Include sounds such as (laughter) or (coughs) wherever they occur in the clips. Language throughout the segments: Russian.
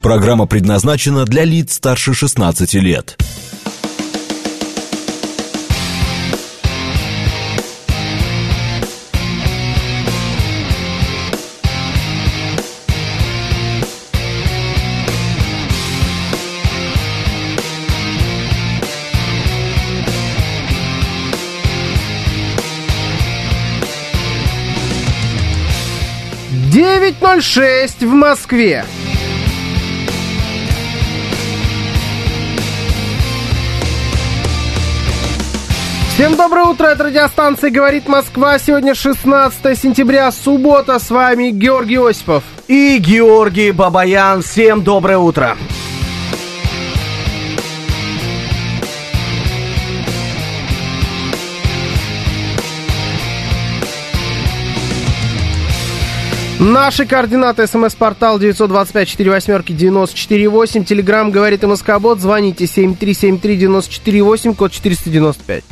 Программа предназначена для лиц старше 16 лет. Девять ноль шесть в Москве. Всем доброе утро, это радиостанция «Говорит Москва». Сегодня 16 сентября, суббота. С вами Георгий Осипов. И Георгий Бабаян. Всем доброе утро. Наши координаты. СМС-портал 925-48-94-8. Телеграмм «Говорит МСК-бот». Звоните 7373-94-8, код 495.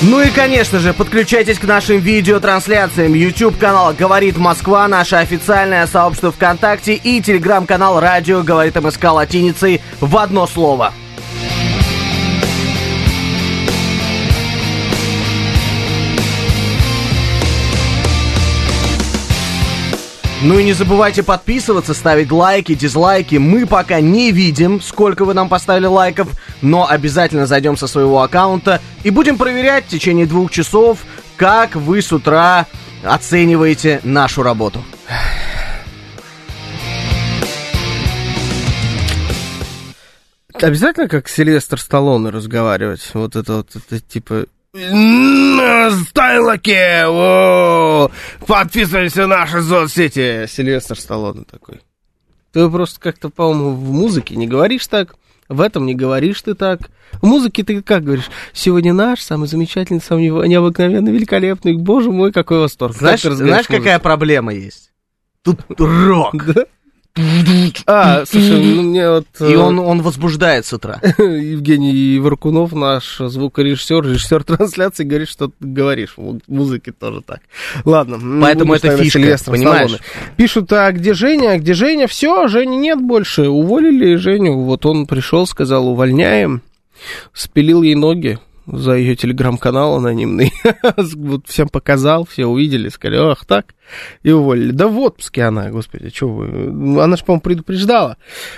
Ну и, конечно же, подключайтесь к нашим видеотрансляциям. YouTube канал «Говорит Москва», наше официальное сообщество ВКонтакте и телеграм-канал «Радио говорит МСК» латиницей в одно слово. Ну и не забывайте подписываться, ставить лайки, дизлайки. Мы пока не видим, сколько вы нам поставили лайков, но обязательно зайдем со своего аккаунта и будем проверять в течение двух часов, как вы с утра оцениваете нашу работу. Обязательно как Сильвестр Сталлоне разговаривать? Вот это вот, это типа... Стайлоки! Подписывайся на наши соцсети! Сильвестр Сталлоне такой. Ты просто как-то, по-моему, в музыке не говоришь так, в этом не говоришь ты так. В музыке ты как говоришь? Сегодня наш, самый замечательный, самый необыкновенный, великолепный. Боже мой, какой восторг. Знаешь, знаешь какая проблема есть? Тут рок. Да? А, слушай, ну мне вот... И он, он возбуждает с утра. (laughs) Евгений Варкунов, наш звукорежиссер, режиссер трансляции, говорит, что ты говоришь. В музыке тоже так. Ладно. Поэтому это фишка, понимаешь? Сталлоне. Пишут, а где Женя? А где Женя? Все, Жени нет больше. Уволили Женю. Вот он пришел, сказал, увольняем. Спилил ей ноги за ее телеграм-канал анонимный. (laughs) вот всем показал, все увидели, сказали, ах, так, и уволили. Да в отпуске она, господи, что вы. Она же, по-моему, предупреждала.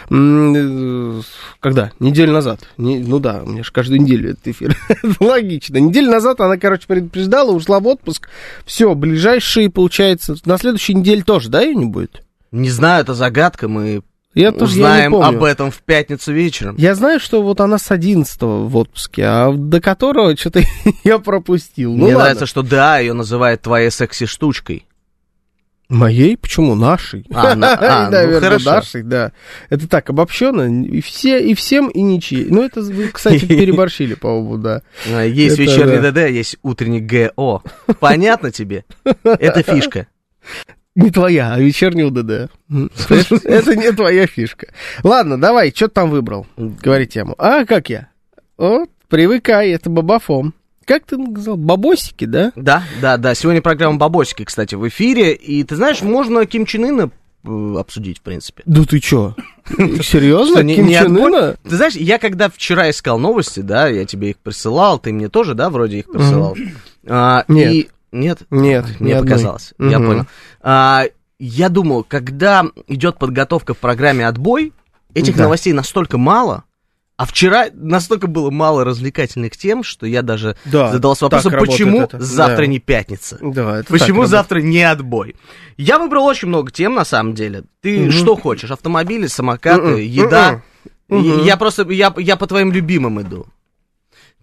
Когда? Неделю назад. Не, ну да, у меня же каждую неделю этот эфир. (laughs) Логично. Неделю назад она, короче, предупреждала, ушла в отпуск. Все, ближайшие, получается, на следующей неделе тоже, да, ее не будет? Не знаю, это загадка, мы я тоже Узнаем я не помню. об этом в пятницу вечером. Я знаю, что вот она с 11 в отпуске, а до которого что-то (laughs) я пропустил. Мне ну, нравится, что да, ее называют твоей секси-штучкой. Моей? Почему? Нашей. А, на, (laughs) а ну, Наверное, хорошо. нашей, да. Это так, обобщенно. И, все, и всем, и ничьи. Ну, это вы, кстати, (laughs) переборщили, по-моему, да. А, Есть Это вечерний да. ДД, есть утренний ГО. Понятно тебе? Это фишка. Не твоя, а вечерний УДД. (laughs) Это не твоя фишка. Ладно, давай, что ты там выбрал? Говори тему. А, как я? Вот, привыкай, это бабафом. Как ты сказал? Бабосики, да? Да, да, да. Сегодня программа Бабосики, кстати, в эфире. И ты знаешь, можно Ким Чен Ына э, обсудить, в принципе. Да ты чё? (laughs) Серьезно? Что, не- Ким не Чен Ына? Ты знаешь, я когда вчера искал новости, да, я тебе их присылал, ты мне тоже, да, вроде их присылал. А, Нет. и- Нет? Нет, Мне одной. показалось, я понял. А, я думал, когда идет подготовка в программе «Отбой», этих Да. новостей настолько мало, а вчера настолько было мало развлекательных тем, что я даже Да, задался вопросом, почему это. завтра Да. не пятница? Да, это Почему завтра не отбой? Я выбрал очень много тем, на самом деле. Ты Мгм. что хочешь? Автомобили, самокаты, Мгм. еда? Я- Я просто, я, я по твоим любимым иду.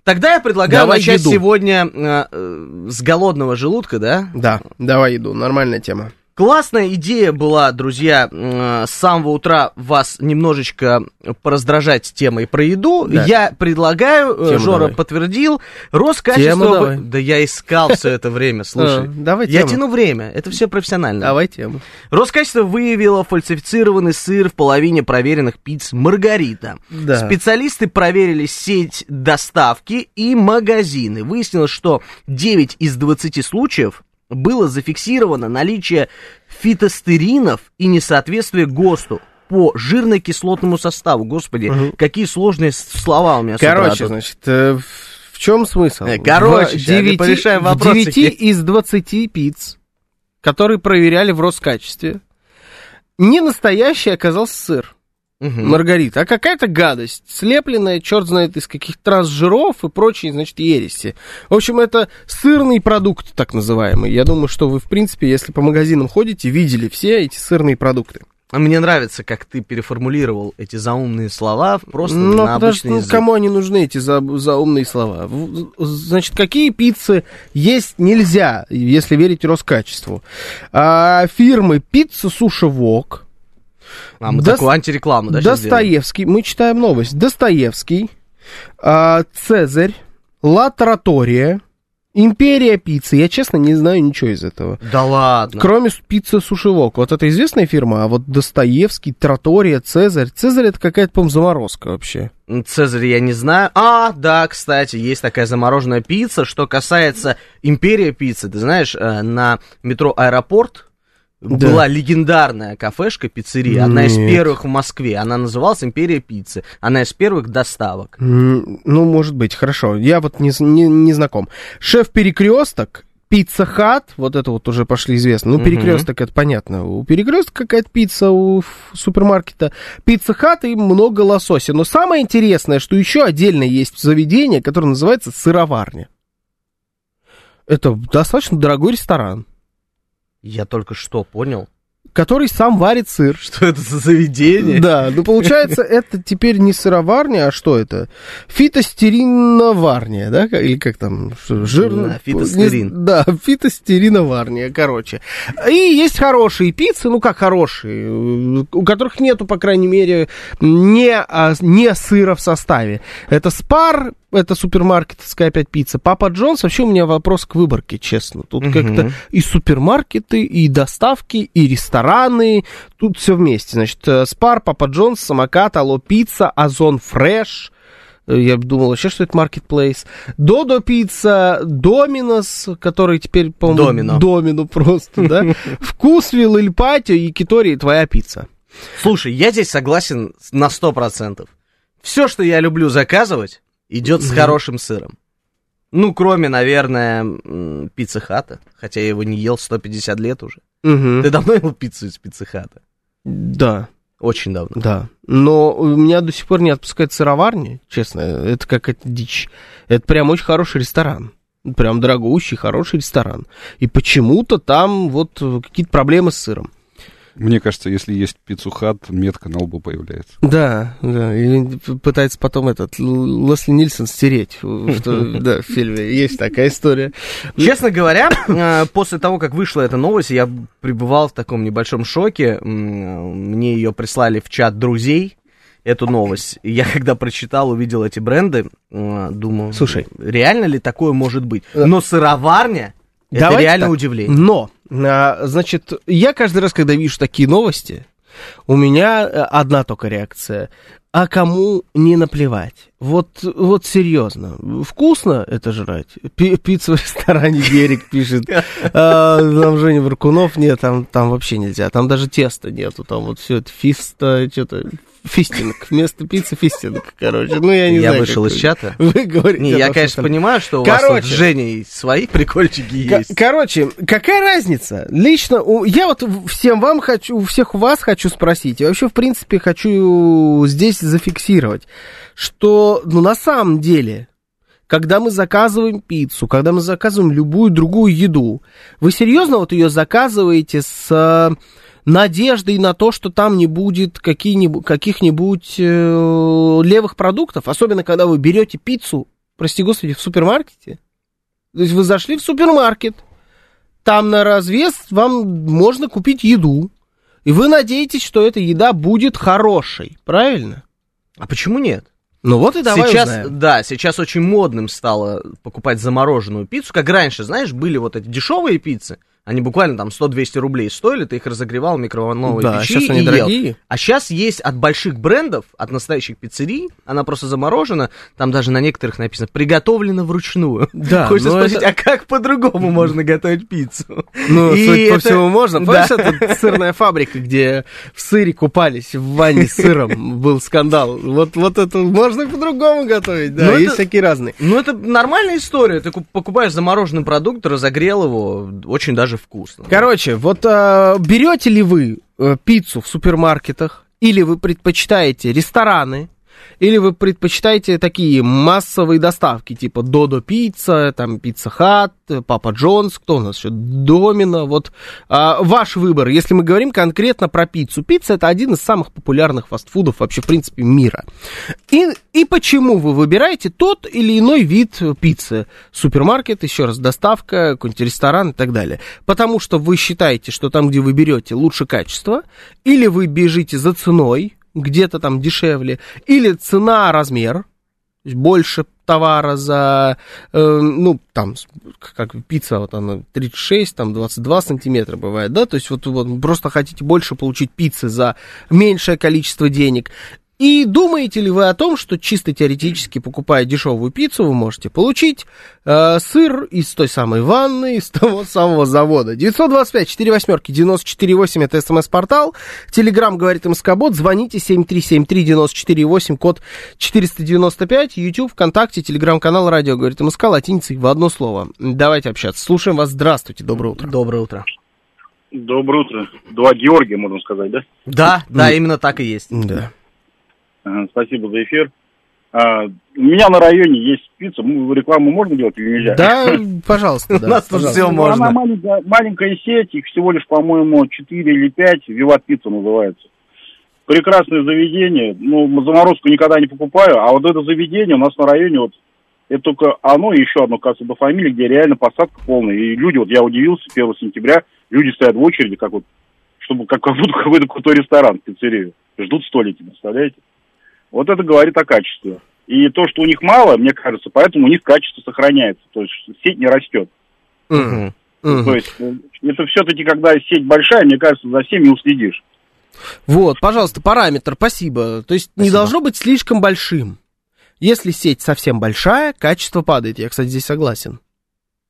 Тогда я предлагаю Давай начать еду. сегодня э, э, с голодного желудка, да? Да, давай еду, нормальная тема. Классная идея была, друзья, м, с самого утра вас немножечко пораздражать темой про еду. Да. Я предлагаю, э, Тему Жора давай. подтвердил, Роскачество... Да я искал все это время, (laughs) слушай. А, давай Я тяну время, это все профессионально. Давай тему. Роскачество выявило фальсифицированный сыр в половине проверенных пиц «Маргарита». Специалисты проверили сеть доставки и магазины. Выяснилось, что 9 из 20 случаев было зафиксировано наличие фитостеринов и несоответствие ГОСТу по жирно-кислотному составу. Господи, какие сложные с- слова у меня с Короче, тут. значит, э, в- чем смысл? Э, короче, в ща мы девяти- порешаем в вопросики. 9 из 20 пиц, которые проверяли в Роскачестве, не настоящий оказался сыр. Мгм. Маргарита, а какая-то гадость, слепленная, черт знает из каких трансжиров и прочей, значит, ереси. В общем, это сырный продукт, так называемый. Я думаю, что вы, в принципе, если по магазинам ходите, видели все эти сырные продукты. А Мне нравится, как ты переформулировал эти заумные слова просто Ну, на потому обычный что ну, язык. кому они нужны, эти за, заумные слова? Значит, какие пиццы есть нельзя, если верить Роскачеству? А, фирмы Пицца Суши Вок, А мы Дос- такую антирекламу, да? Достоевский, мы читаем новость, Достоевский, а, Цезарь, Ла Тратория, Империя пиццы. Я, честно, не знаю ничего из этого. Да ладно. Кроме пиццы Сушевок. Вот это известная фирма, а вот Достоевский, Тратория, Цезарь. Цезарь это какая-то, по-моему, заморозка вообще. Цезарь я не знаю. А, да, кстати, есть такая замороженная пицца. Что касается Империя пиццы, ты знаешь, э, на метро Аэропорт Да. была легендарная кафешка, пиццерия, одна из Нет. первых в Москве. Она называлась Империя пиццы. Она из первых доставок. Ну, может быть, хорошо. Я вот не, не, не знаком. Шеф Перекресток, Пицца Хат, вот это вот уже пошли известно. Ну. Перекресток это понятно. У Перекрестка какая-то пицца у супермаркета. Пицца Хат и много лосося. Но самое интересное, что еще отдельно есть заведение, которое называется сыроварня. Это достаточно дорогой ресторан, Я только что понял, который сам варит сыр. (laughs) что это за заведение. Да, ну получается, (laughs) это теперь не сыроварня, а что это? Фитостериноварня, да? Или как там? Жирно? Да, фитостерин. Не- (laughs) Да, фитостериноварня, короче. И есть хорошие пиццы, ну как хорошие, у которых нету, по крайней мере, не, а, не сыра в составе. Это Спар, это супермаркетская опять пицца. Папа Джонс, вообще у меня вопрос к выборке, честно. Тут Мгм. как-то и супермаркеты, и доставки, и рестораны. Тут все вместе. Значит, э, Спар, Папа Джонс, Самокат, Алло Пицца, Озон Фреш. Э, Я думал вообще, что это маркетплейс. Додо Пицца, Доминос, который теперь, по-моему... Домино. Домино просто, да? (laughs) Вкусвилл, Иль Патио, Якитори, твоя пицца. Слушай, я здесь согласен на сто процентов. Все, что я люблю заказывать, идет с хорошим сыром. Ну, кроме, наверное, пиццы хата. Хотя я его не ел 150 лет уже. Ты давно ел пиццу из пиццы хата? Да. Очень давно. Да, но у меня до сих пор не отпускает сыроварни, честно, это какая-то дичь. Это прям очень хороший ресторан. Прям дорогущий, хороший ресторан. И почему-то там вот какие-то проблемы с сыром. Мне кажется, если есть пиццу хат, метка на лбу появляется. Да, да, и пытается потом этот Лесли Нильсон стереть. что- (laughs) Да, в фильме есть такая история. Честно говоря, э, после того, как вышла эта новость, я пребывал в таком небольшом шоке. Мне ее прислали в чат друзей, эту новость. Я когда прочитал, увидел эти бренды, э, думаю, Слушай. реально ли такое может быть? Но сыроварня, это Давайте реально так. удивление. Но, а, значит, я каждый раз, когда вижу такие новости, у меня э, одна только реакция. А кому не наплевать? Вот, вот серьезно. Вкусно это жрать? Пи- пицца в ресторане Берег пишет. А, Там Женя Варкунов нет, там, там вообще нельзя. Там даже теста нету. Там вот все это фиста, что-то фистинг. Вместо пиццы фистинг, короче. Ну, я не Я знаю. вышел как из чата. (laughs) Вы говорите. Не, я, конечно, там- понимаю, что у вас Короче. тут с Женей свои прикольчики Ко- есть. Короче, какая разница? Лично у- я вот всем вам хочу, у всех вас хочу спросить, и вообще, в принципе, хочу здесь зафиксировать, что, ну, на самом деле, когда мы заказываем пиццу, когда мы заказываем любую другую еду, вы серьезно вот ее заказываете с э, надеждой на то, что там не будет каких-нибудь э, левых продуктов, особенно когда вы берете пиццу, прости господи, в супермаркете? То есть вы зашли в супермаркет, там на развес вам можно купить еду. И вы надеетесь, что эта еда будет хорошей, правильно? А почему нет? Ну вот и давай сейчас, узнаем. да, сейчас очень модным стало покупать замороженную пиццу, как раньше, знаешь, были вот эти дешевые пиццы, они буквально там 100-200 рублей стоили, ты их разогревал в микроволновой Да, печи сейчас они и ел. дорогие. А сейчас есть от больших брендов, от настоящих пиццерий, она просто заморожена, там даже на некоторых написано «приготовлена вручную». Да, (laughs) Хочется но спросить, это- а как по-другому можно готовить пиццу? Ну, И судя по это- всему, можно. (laughs) Да. Помнишь, это сырная фабрика, где в сыре купались в ванне с сыром, был скандал. Вот, вот это можно и по-другому готовить, да, Ну, это- есть всякие разные. Ну, это нормальная история. Ты куп- покупаешь замороженный продукт, разогрел его, очень даже вкусно. Короче, вот а, берете ли вы э, пиццу в супермаркетах, или вы предпочитаете рестораны, или вы предпочитаете такие массовые доставки, типа Додо Пицца, там Пицца Хат, Папа Джонс, кто у нас еще, Домино, вот а, ваш выбор, если мы говорим конкретно про пиццу. Пицца это один из самых популярных фастфудов вообще, в принципе, мира. И, и почему вы выбираете тот или иной вид пиццы? Супермаркет, еще раз, доставка, какой-нибудь ресторан и так далее. Потому что вы считаете, что там, где вы берете, лучше качество, или вы бежите за ценой, где-то там дешевле, или цена, размер, больше товара за, э, ну, там, как пицца, вот она 36, там 22 сантиметра бывает, да, то есть вот, вот просто хотите больше получить пиццы за меньшее количество денег. И думаете ли вы о том, что чисто теоретически, покупая дешевую пиццу, вы можете получить э, сыр из той самой ванны, из того самого завода? 925 4 восьмерки 948 это смс-портал. Телеграмм говорит МСК-бот. Звоните 7373-94-8, код 495. YouTube, ВКонтакте, Телеграм-канал Радио говорит МСК, латиницей в одно слово. Давайте общаться. Слушаем вас. Здравствуйте. Доброе утро. Доброе утро. Доброе утро. Два Георгия, можно сказать, да? Да, да, именно так и есть. Да. Ага, Спасибо за эфир. А, у меня на районе есть пицца. Рекламу можно делать или нельзя? Да, (laughs) пожалуйста. У нас тут все Ну, Она можно. маленькая, маленькая сеть, их всего лишь, по-моему, 4 или 5. Виват пицца называется. Прекрасное заведение. Ну, заморозку никогда не покупаю. А вот это заведение у нас на районе, вот, это только оно и еще одно, кажется, до фамилии, где реально посадка полная. И люди, вот я удивился, 1 сентября, люди стоят в очереди, как вот, чтобы как, как будто какой-то крутой ресторан, пиццерию. Ждут столики, представляете? Вот это говорит о качестве. И то, что у них мало, мне кажется, поэтому у них качество сохраняется. То есть сеть не растет. Мгм. Мгм. То есть э, это все-таки, когда сеть большая, мне кажется, за всеми уследишь. Вот, пожалуйста, параметр, спасибо. То есть не Спасибо. должно быть слишком большим. Если сеть совсем большая, качество падает. Я, кстати, здесь согласен.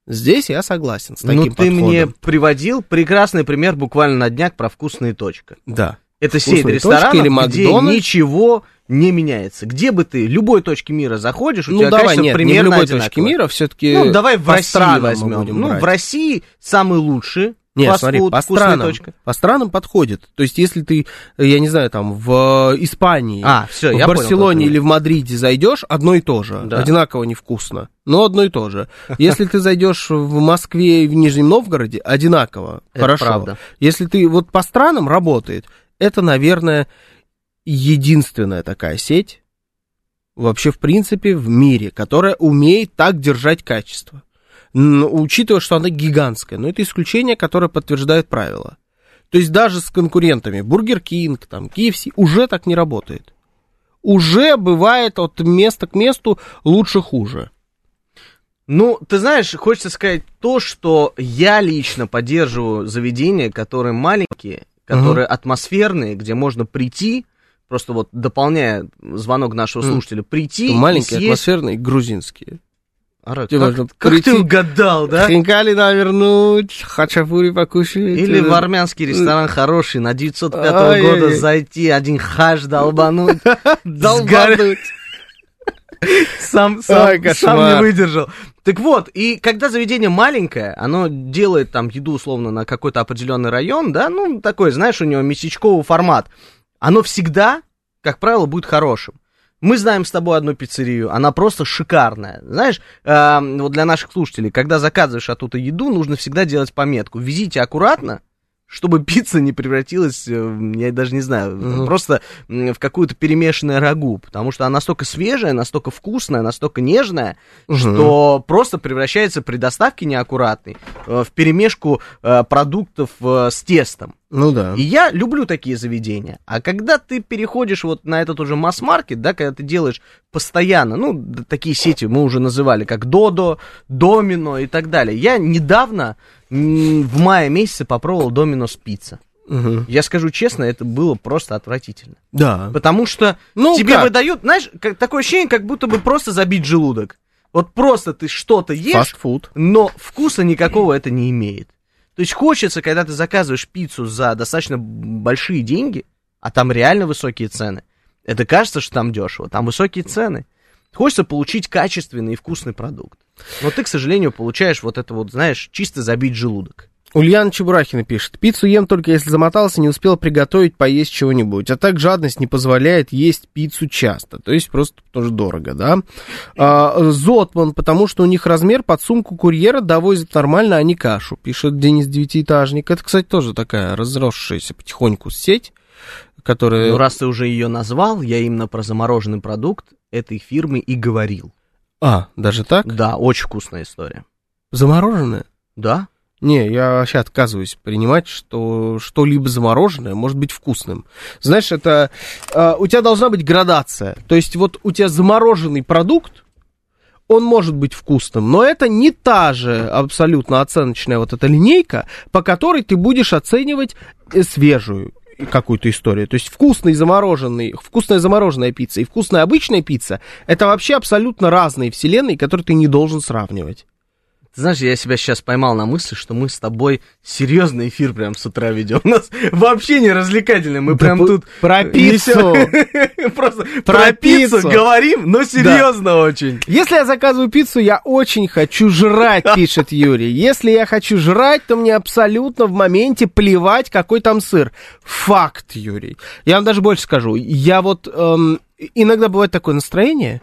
Здесь я согласен с таким Ну, ты подходом. мне приводил прекрасный пример буквально на днях про вкусные точка. Да. Это сеть «Вкусные ресторанов, точки» или где «Макдональдс». ничего не меняется. Где бы ты, любой точке мира заходишь, у Ну, тебя давай, качество нет, не в примерно любой одинаковое. точке мира, все-таки Ну, давай в по России возьмем. Ну, брать. в России самый лучший Нет, фастфуд, смотри, по странам, точка. по странам подходит. То есть, если ты, я не знаю, там, в Испании, А, всё, в понял, Барселоне какой. или в Мадриде зайдешь, одно и то же. Да. Одинаково невкусно, но одно и то же. Если ты зайдешь в Москве и в Нижнем Новгороде, одинаково. Это хорошо. правда. Если ты вот по странам работает, это, наверное, единственная такая сеть вообще, в принципе, в мире, которая умеет так держать качество. Н- Учитывая, что она гигантская. Но это исключение, которое подтверждает правило. То есть даже с конкурентами Burger King, там, KFC уже так не работает. Уже бывает от места к месту лучше-хуже. Ну, ты знаешь, хочется сказать то, что я лично поддерживаю заведения, которые маленькие, которые атмосферные, где можно прийти, просто вот дополняя звонок нашего слушателя, прийти Маленькие, съесть... атмосферные, грузинские. Ара, Тебе как, как прийти- ты угадал, да? Хинкали навернуть, хачапури покушать. Или в армянский ресторан хороший, на 905 Ай-яй-яй. года зайти, один хаш долбануть, (laughs) долбануть. сам, сам, кошмар. сам не выдержал. Так вот, и когда заведение маленькое, оно делает там еду условно на какой-то определенный район, да, ну, такой, знаешь, у него местечковый формат, оно всегда, как правило, будет хорошим. Мы знаем с тобой одну пиццерию, она просто шикарная. Знаешь, э, вот для наших слушателей, когда заказываешь оттуда еду, нужно всегда делать пометку. Везите аккуратно, чтобы пицца не превратилась, э, я даже не знаю, Мгм. просто в какую-то перемешанное рагу, потому что она настолько свежая, настолько вкусная, настолько нежная, Мгм. что просто превращается при доставке неаккуратной э, в перемешку э, продуктов с тестом. Ну да. И я люблю такие заведения. А когда ты переходишь вот на этот уже масс-маркет, да, когда ты делаешь постоянно, ну, такие сети мы уже называли, как Додо, Домино и так далее. Я недавно, в мае месяце, попробовал Доминос пицца. Мгм. Я скажу честно, это было просто отвратительно. Да. Потому что Ну, тебе как? выдают, знаешь, как, такое ощущение, как будто бы просто забить желудок. Вот просто ты что-то ешь, Фастфуд. но вкуса никакого это не имеет. То есть хочется, когда ты заказываешь пиццу за достаточно большие деньги, а там реально высокие цены, это кажется, что там дешево, там высокие цены. Хочется получить качественный и вкусный продукт. Но ты, к сожалению, получаешь вот это вот, знаешь, чисто забить желудок. Ульяна Чебурахина пишет. Пиццу ем только если замотался, не успел приготовить, поесть чего-нибудь. А так жадность не позволяет есть пиццу часто. То есть просто тоже дорого, да? А, Зотман, потому что у них размер под сумку курьера довозит нормально, а не кашу, пишет Денис Девятиэтажник. Это, кстати, тоже такая разросшаяся потихоньку сеть, которая... Ну, раз ты уже ее назвал, я именно про замороженный продукт этой фирмы и говорил. А, даже так? Да, очень вкусная история. Замороженная? Да? Не, я вообще отказываюсь принимать, что что-либо замороженное может быть вкусным. Знаешь, это э, у тебя должна быть градация. То есть вот у тебя замороженный продукт, он может быть вкусным, но это не та же абсолютно оценочная вот эта линейка, по которой ты будешь оценивать э, свежую какую-то историю. То есть вкусный замороженный, вкусная замороженная пицца и вкусная обычная пицца это вообще абсолютно разные вселенные, которые ты не должен сравнивать. Знаешь, я себя сейчас поймал на мысли, что мы с тобой серьезный эфир прям с утра ведем. У нас вообще не развлекательный, мы прям п- тут... про пиццу. (laughs) Просто Про пиццу. говорим, но серьезно очень. Если я заказываю пиццу, я очень хочу жрать, (laughs) пишет Юрий. Если я хочу жрать, то мне абсолютно в моменте плевать, какой там сыр. Факт, Юрий. Я вам даже больше скажу. Я вот эм, иногда бывает такое настроение,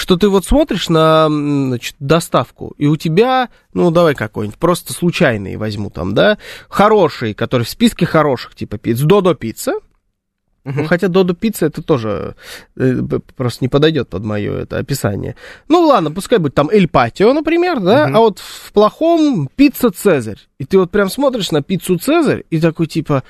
что ты вот смотришь на значит, доставку, и у тебя, ну, давай какой-нибудь, просто случайный возьму там, да, хороший, который в списке хороших, типа пиц, Додо пицца, ну, хотя Додо пицца это тоже э, просто не подойдет под мое это описание. Ну ладно, пускай будет там Эль Патио, например, да, а вот в плохом пицца Цезарь. И ты вот прям смотришь на пиццу Цезарь и такой типа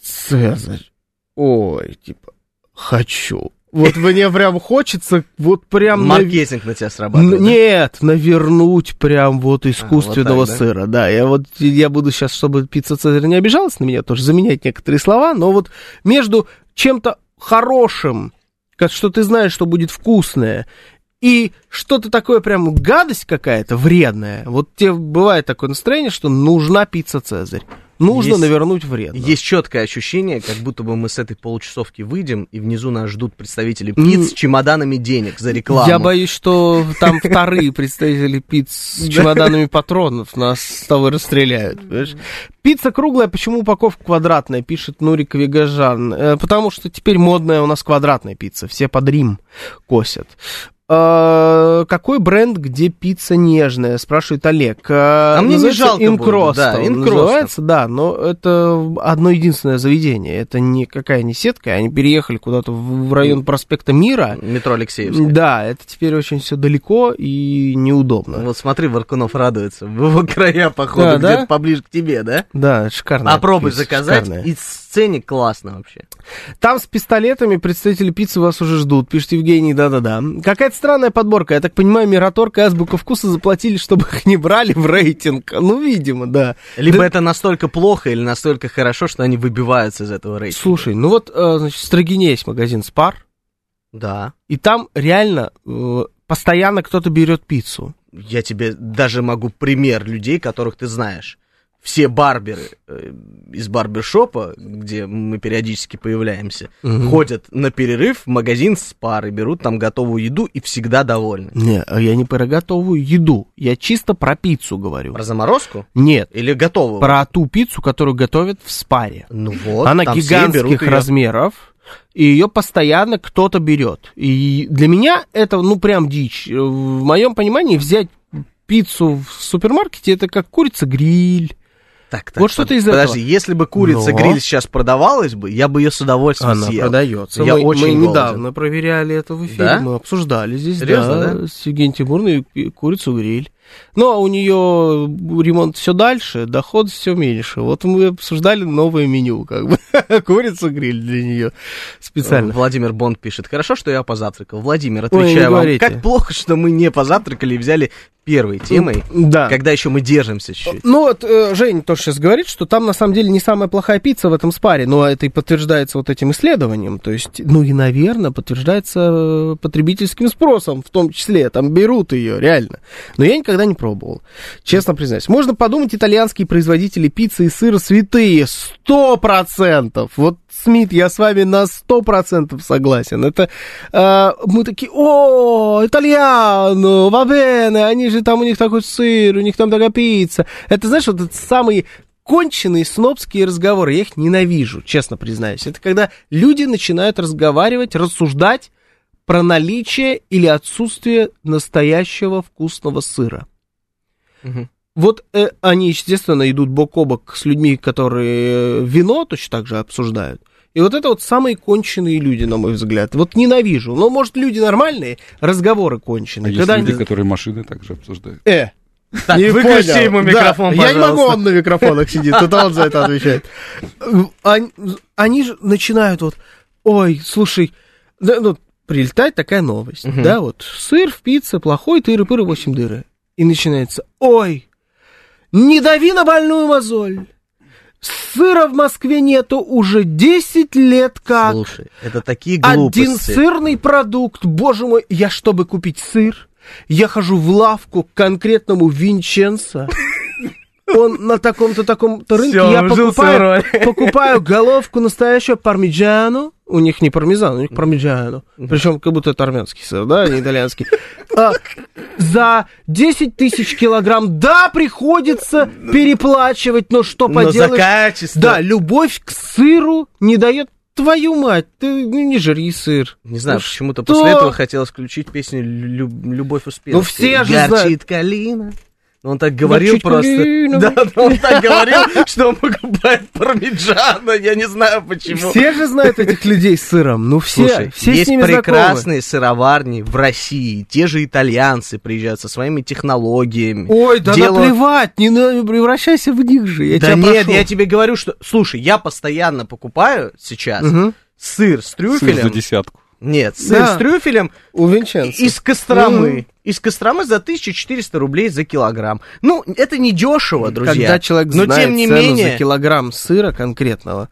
Цезарь. Ой, типа, хочу. Вот мне прям хочется, вот прям... Маркетинг на тебя срабатывает. Нет, навернуть прям вот искусственного вот так, да? сыра, да. Я вот я буду сейчас, чтобы пицца Цезарь не обижалась на меня, тоже заменять некоторые слова, но вот между чем-то хорошим, как- что ты знаешь, что будет вкусное, и что-то такое прям гадость какая-то вредная. Вот тебе бывает такое настроение, что нужна пицца Цезарь. Нужно Есть- навернуть вредно. Есть четкое ощущение, как будто бы мы с этой получасовки выйдем, и внизу нас ждут представители пиц с чемоданами денег за рекламу. Я боюсь, что там (laughs) вторые представители пиц с чемоданами патронов нас с тобой расстреляют. Пицца круглая, почему упаковка квадратная, пишет Нурик Вегажан. Э, Потому что теперь модная у нас квадратная пицца, все под Рим косят. Э, Какой бренд, где пицца нежная, спрашивает Олег. А мне не жалко Инкрост. да, Инкрост. называется, да, но это одно единственное заведение. Это никакая не сетка, они переехали куда-то в район проспекта Мира. Метро Алексеевская. Да, это теперь очень все далеко и неудобно. Вот смотри, Варкунов радуется. В его края, походу, Да, да? где-то поближе к тебе, да? Да, шикарно. Попробуй заказать, и ценник классно вообще. Там с пистолетами представители пиццы вас уже ждут, пишет Евгений, да-да-да. Какая-то странная подборка. Я так понимаю, Мираторг и Азбука Вкуса заплатили, чтобы их не брали в рейтинг. Ну, видимо, да. Либо Да- это настолько плохо или настолько хорошо, что они выбиваются из этого рейтинга. Слушай, ну вот, э, значит, в Строгине есть магазин Спар, Да. и там реально э, постоянно кто-то берет пиццу. Я тебе даже могу пример людей, которых ты знаешь. Все барберы э, из барбершопа, где мы периодически появляемся, Мгм. ходят на перерыв в магазин с пары, берут там готовую еду и всегда довольны. Не, а я не про готовую еду. Я чисто про пиццу говорю. Про заморозку? Нет, Или готовую? про ту пиццу, которую готовят в спаре. Ну вот, Она гигантских размеров, и ее постоянно кто-то берет. И для меня это, ну, прям дичь. Э, В моем понимании взять пиццу в супермаркете это как курица-гриль. Так, так, Вот что-то из Подожди, этого. если бы курица Но. гриль сейчас продавалась бы, я бы ее с удовольствием Она съел. продается. Я мы, очень мы голоден. недавно проверяли это в эфире, Да? мы обсуждали здесь, Серьезно, да, с Евгенией Тимурной курицу гриль. Ну, а у нее ремонт все дальше, доход все меньше. Вот мы обсуждали новое меню, как бы. (laughs) Курицу гриль для нее специально. Владимир Бонд пишет. Хорошо, что я позавтракал. Владимир, Ой, отвечаю вам. говорите. Как плохо, что мы не позавтракали и взяли первой темой, Да. когда еще мы держимся чуть-чуть. Ну вот э, Жень тоже сейчас говорит, что там на самом деле не самая плохая пицца в этом спаре, но это и подтверждается вот этим исследованием. То есть, ну и, наверное, подтверждается э, потребительским спросом в том числе. Там берут ее, реально. Но я никогда не пробовал, честно признаюсь. Можно подумать, итальянские производители пиццы и сыра святые. Сто процентов. Вот Смит, я с вами на сто процентов согласен. Это э, мы такие, о, итальяно, вабене, они же там у них такой сыр, у них там такая пицца. Это, знаешь, вот этот самый конченые снобские разговоры, я их ненавижу, честно признаюсь. Это когда люди начинают разговаривать, рассуждать про наличие или отсутствие настоящего вкусного сыра. Вот э, они, естественно, идут бок о бок с людьми, которые э, вино точно так же обсуждают. И вот это вот самые конченые люди, на мой взгляд. Вот ненавижу. Но, может, люди нормальные, разговоры А конченые. есть Когда люди, они- которые машины также обсуждают. Э, Так, не выключи понял. ему Да, микрофон, Я не могу, пожалуйста. он на микрофонах сидит, это он за это отвечает. Они, они же начинают вот, ой, слушай, да, ну, прилетает такая новость, да, вот, сыр в пицце плохой, тыры-пыры, 8 дыры. И начинается, ой, не дави на больную мозоль. Сыра в Москве нету уже 10 лет как. Слушай, это такие глупости. Один сырный продукт, боже мой, я чтобы купить сыр, я хожу в лавку к конкретному Винченцо. Он на таком-то таком-то рынке, Всё, я покупаю, покупаю головку настоящего пармиджану. У них не пармезан, у них пармиджану. Причем как будто это армянский сыр, да, а не итальянский. (laughs) А, за 10 тысяч килограмм, да, приходится переплачивать, но что Но за качество. Да, любовь к сыру не дает твою мать, ты ну, не жри сыр. Не знаю, Ну почему-то что? после этого хотелось включить песню «Лю- «Любовь успела». Ну, все же Горчит знают. калина. Но он так говорил Горчит просто. калина. Да, да, он так говорил, что он покупает пармиджана. Я не знаю почему. Все же знают этих людей с сыром, ну все, Слушай, все есть с ними знакомы. прекрасные сыроварни в России. Те же итальянцы приезжают со своими технологиями. Ой, да делают- наплевать, не на- превращайся в них же, я да тебя нет, прошу. я тебе говорю, что... Слушай, я постоянно покупаю сейчас Мгм. сыр с Сыр за трюфелем. десятку. Нет, сыр Да. с трюфелем У Винченцо. из Костромы. Из Костромы за 1400 рублей за килограмм. Ну, это не дешево, друзья. Когда человек Но знает тем не цену менее... за килограмм сыра конкретного,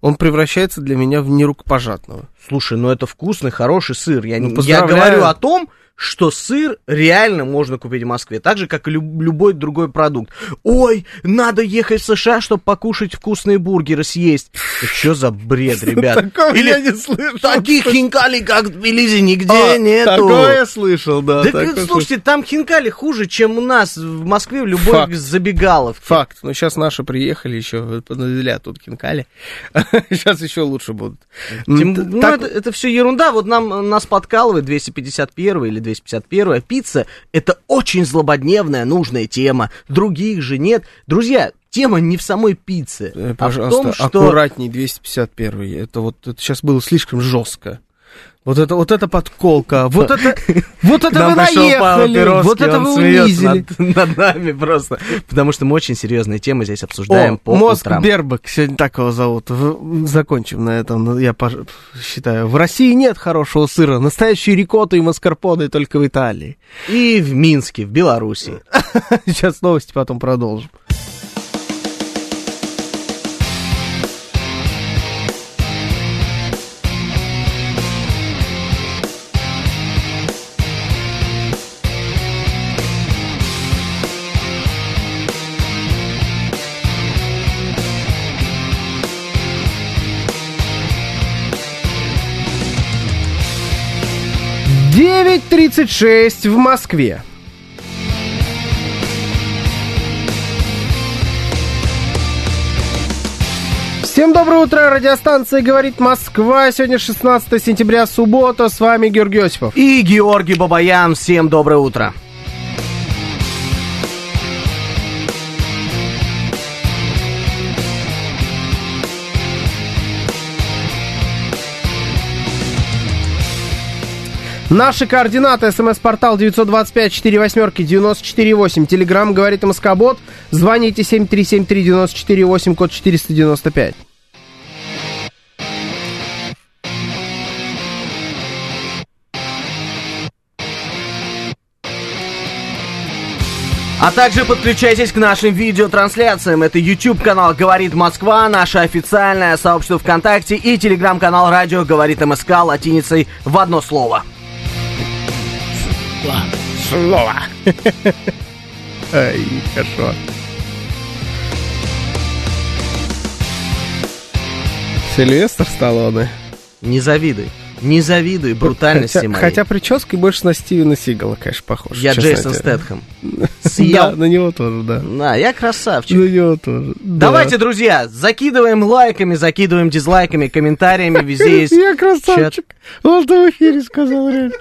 он превращается для меня в нерукопожатного. Слушай, ну это вкусный, хороший сыр. Я, Ну, не- я поздравляю. говорю о том, что сыр реально можно купить в Москве, так же, как и люб- любой другой продукт. Ой, надо ехать в США, чтобы покушать вкусные бургеры, съесть. Что за бред, ребят? Такого Или я не слышал. таких хинкали, как в Тбилиси, нигде А, нету. Такое слышал, да. Да, такое слушайте, там хинкали хуже, чем у нас в Москве в любой Факт. забегаловке. Факт. Ну, сейчас наши приехали еще, поднавели тут кинкали. Сейчас (laughs) еще лучше будут. Тем- ну, так- это, это все ерунда. Вот нам нас подкалывает 251 или 251 пицца. Это очень злободневная, нужная тема. Других же нет. Друзья, тема не в самой пицце, Э, а в Пожалуйста, том, что... аккуратней 251 Это вот это сейчас было слишком жестко. Вот это, вот это подколка, вот это, вот это вы наехали, вот это вы унизили. Над, над нами просто. Потому что мы очень серьезные темы здесь обсуждаем О, по мозг утрам. Бербак, сегодня так его зовут. Закончим на этом, ну, я считаю. В России нет хорошего сыра. Настоящие рикотты и маскарпоне только в Италии. И в Минске, в Беларуси. (laughs) Сейчас новости, потом продолжим. Девять тридцать шесть в Москве. Всем доброе утро, радиостанция «Говорит Москва». Сегодня 16 сентября, суббота. С вами Георгий Осипов. И Георгий Бабаян, всем доброе утро. Наши координаты. СМС-портал 925-48-94-8. Телеграмм говорит МСК-бот. Звоните 7373-94-8, код 495. А также подключайтесь к нашим видеотрансляциям. Это YouTube канал «Говорит Москва», наше официальное сообщество ВКонтакте и телеграм-канал «Радио Говорит МСК» латиницей в одно слово. Слово. (laughs) Ай, хорошо. Сильвестр Сталлоне. Не завидуй. Не завидуй брутальности хотя, моей. хотя прической больше на Стивена Сигала, конечно, похож. Я Джейсон тебе. Стэтхэм. (laughs) Да, Съел. на него тоже, да. На, я красавчик. На него тоже. да. Давайте, друзья, закидываем лайками, закидываем дизлайками, комментариями, везде (laughs) есть. Я красавчик. Он в эфире сказал, реально.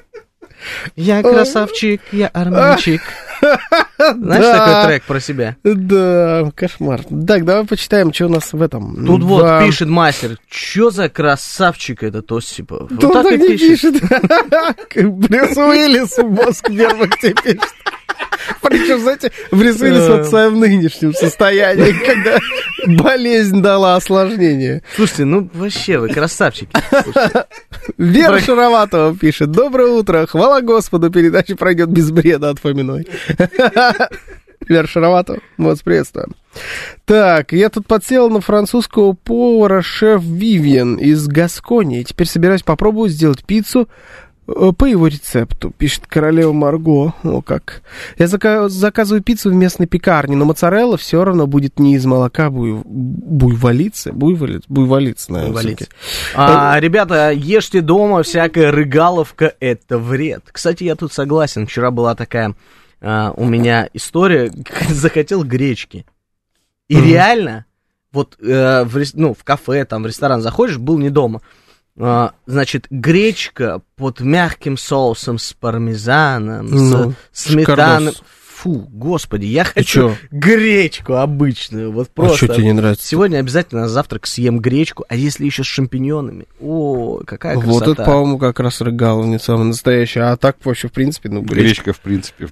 Я красавчик, я армянчик. Знаешь Да. такой трек про себя? Да, кошмар. Так, давай почитаем, что у нас в этом. Тут вот Да. пишет мастер, чё за красавчик этот Осипов? Да Вот он так и не пишет. (laughs) Брюс Уиллис мозг первых тебе пишет. Причем, знаете, Уиллис вот в своем нынешнем состоянии, (laughs) когда болезнь дала осложнение. Слушайте, ну вообще вы красавчики. Вера Шароватова пишет. Доброе утро. Хвала Господу, передача пройдет без бреда от Фоминой. (laughs) Вера Шароватова, вас приветствуем. Так, я тут подсел на французского повара шеф Вивиан из Гасконии. Теперь собираюсь попробовать сделать пиццу э, по его рецепту, пишет королева Марго. О, как. Я зака- заказываю пиццу в местной пекарне, но моцарелла все равно будет не из молока буй- буйволицы. Буйволиц, буйволиц, наверное. Буйволиц. А, ребята, ешьте дома, всякая рыгаловка это вред. Кстати, я тут согласен. Вчера была такая а, у меня история, (laughs) захотел гречки. И Мгм. реально, вот э, в, ну, в кафе, там, в ресторан заходишь, был не дома. А, значит, гречка под мягким соусом с пармезаном, Ну, с сметаной. Фу, господи, я хочу чё? гречку обычную. Вот А просто. что тебе не нравится? Сегодня обязательно на завтрак съем гречку, а если еще с шампиньонами? О, какая красота. Вот это, по-моему, как раз рыгаловня самая настоящая. А так вообще, в принципе, ну, гречка. Гречка, в принципе.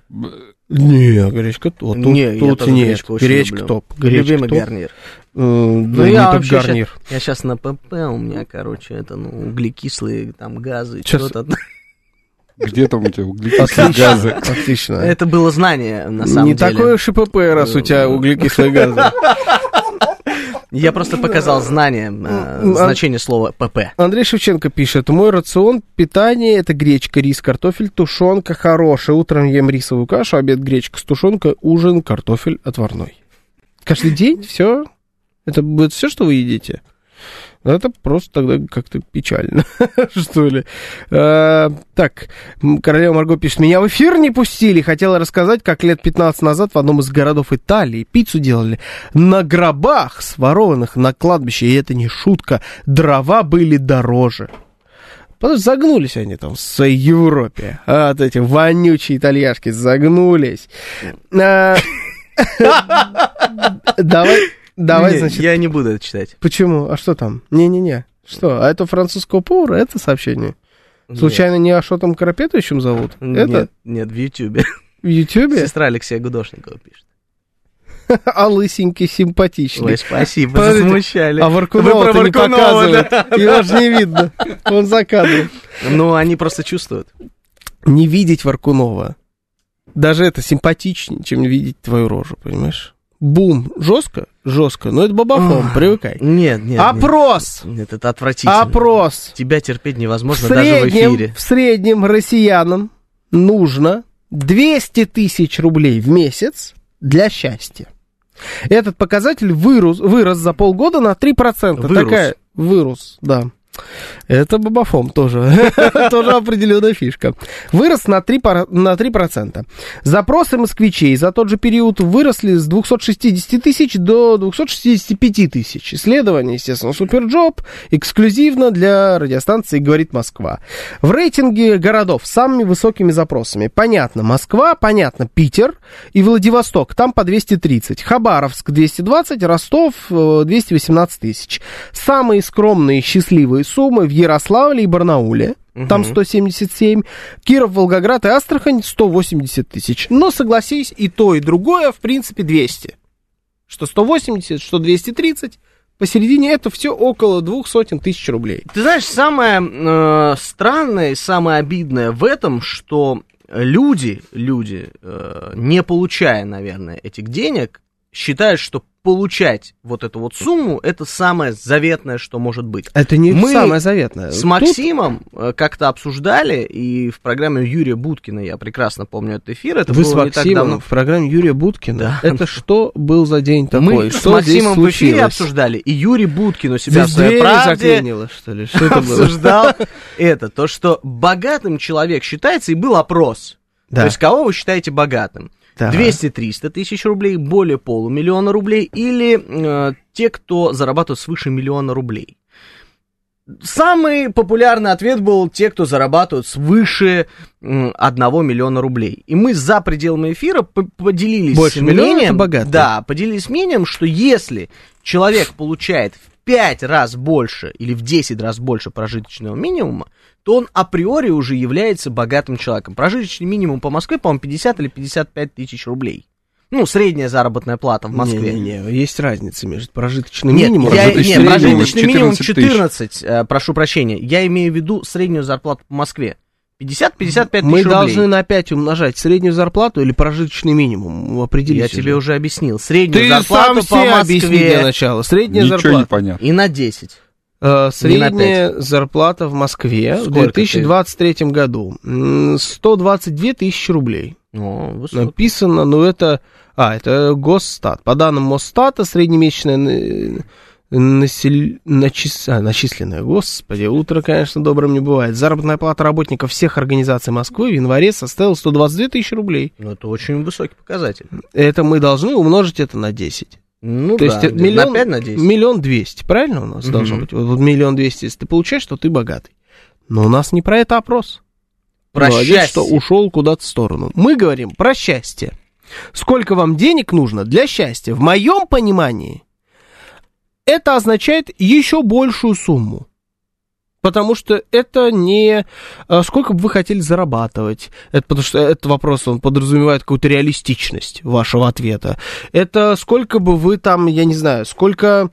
Не, гречка вот тут, Не, я тут тоже нет. гречку очень Гречка люблю. топ. Гречка Любимый топ. гарнир. Э, да Ну, не я вообще гарнир. Я сейчас на ПП, у меня, короче, это, ну, углекислые там газы, Щас- что-то. Где там у тебя углекислые газы? Отлично. Это было знание, на самом не деле. такое уж и ПП, раз у тебя углекислые газы. Я просто показал знание, э, Ну, а- значение слова ПП. Андрей Шевченко пишет, мой рацион питания это гречка, рис, картофель, тушенка хорошая. Утром ем рисовую кашу, обед гречка с тушенкой, ужин картофель отварной. Каждый день все? Это будет все, что вы едите? Ну, Это просто тогда как-то печально, (laughs) что ли. А, так, королева Марго пишет, меня в эфир не пустили. Хотела рассказать, как лет 15 назад в одном из городов Италии пиццу делали на гробах, сворованных на кладбище. И это не шутка, дрова были дороже. Потому что загнулись они там своей Европе. А, вот эти вонючие итальяшки загнулись. А, (laughs) Давай, давай, Не, значит, Я не буду это читать. Почему? А что там? Не-не-не. Что? А это французского повара? Это сообщение? Случайно не Ашотом Карапетовичем зовут? Нет, Это нет, нет, в Ютьюбе. в Ютьюбе? Сестра Алексея Гудошникова пишет. (laughs) А лысенький, симпатичный. Ой, спасибо, Подождите, засмущали. А Вы Варкунова про не показывают. да. Его же не видно. Он за кадром. Ну, они просто чувствуют. Не видеть Варкунова. Даже это симпатичнее, чем видеть твою рожу, понимаешь? Бум. Жестко? Жестко. Но это бабафон, Ах. привыкай. Нет, нет. Опрос! Нет, нет, это отвратительно. Опрос! Тебя терпеть В невозможно даже в среднем, эфире. в среднем россиянам нужно 200 тысяч рублей в месяц для счастья. Этот показатель вырос, вырос за полгода на 3%. Вырос. Такая, вырос, да. Это бабафом тоже. (laughs) тоже определенная фишка. Вырос на 3%, пара- на 3%. Запросы москвичей за тот же период выросли с 260 тысяч до 265 тысяч. Исследование, естественно, Superjob, эксклюзивно для радиостанции «Говорит Москва». В рейтинге городов с самыми высокими запросами. Понятно, Москва, понятно, Питер и Владивосток. Там по 230. Хабаровск 220, Ростов э, 218 тысяч. Самые скромные счастливые суммы в Ярославле и Барнауле. там 177, Киров, Волгоград и Астрахань 180 тысяч. Но согласись, и то, и другое, в принципе, 200. Что 180, что 230, посередине это все около двух сотен тысяч рублей. Ты знаешь, самое э, странное и самое обидное в этом, что люди, люди, э, не получая, наверное, этих денег, считают, что получать вот эту вот сумму, это самое заветное, что может быть. Это не Мы самое заветное. С Тут- Максимом э, как-то обсуждали, и в программе Юрия Буткина, я прекрасно помню этот эфир, это Вы с было не так Максимом давно. в программе Юрия Буткина. Да. Это что был за день такой? Мы с что здесь Максимом в эфире обсуждали, и Юрий Буткин у себя Здесь в своей правде что ли? Что это было? обсуждал это, то, что богатым человек считается, и был опрос. Да. То есть, кого вы считаете богатым? Так. 200-300 тысяч рублей, более полумиллиона рублей, или э, те, кто зарабатывает свыше миллиона рублей. Самый популярный ответ был те, кто зарабатывают свыше м, 1 миллиона рублей. И мы за пределами эфира поделились Больше миллиона мнением, богатые. да, поделились мнением, что если человек получает в 5 раз больше или в 10 раз больше прожиточного минимума, то он априори уже является богатым человеком. Прожиточный минимум по Москве, по-моему, 50 или 55 тысяч рублей. Ну, средняя заработная плата в Москве. Не-не-не, есть разница между прожиточным Нет, минимумом я, прожиточный нет, прожиточный минимум 14 тысяч. 14, э, прошу прощения. Я имею в виду среднюю зарплату по Москве. 50-55 тысяч Мы рублей. должны на 5 умножать среднюю зарплату или прожиточный минимум? Определись Я уже. тебе уже объяснил. Среднюю Ты зарплату сам по себе объясни для Москве начала. Средняя Ничего не зарплата. понятно. и на 10. Э, Средняя зарплата в Москве в Сколько 2023 году м, 122 тысячи рублей. О, высоко. Написано, ну это... А, это Госстат. По данным Моссстата, среднемесячная на- насел- начис- а, начисленная, господи, утро, конечно, добрым не бывает. Заработная плата работников всех организаций Москвы в январе составила 122 тысячи рублей. Ну, это очень высокий показатель. Это мы должны умножить это на 10. Ну, То да, есть миллион, на 5 на 10. миллион двести, правильно у нас Мгм. должно быть? Вот, вот миллион двести, если ты получаешь, то ты богатый. Но у нас не про это опрос. Про Молодец, счастье. что ушел куда-то в сторону. Мы говорим про счастье. Сколько вам денег нужно для счастья? В моем понимании это означает еще большую сумму. Потому что это не а, сколько бы вы хотели зарабатывать. Это потому что этот вопрос, он подразумевает какую-то реалистичность вашего ответа. Это сколько бы вы там, я не знаю, сколько...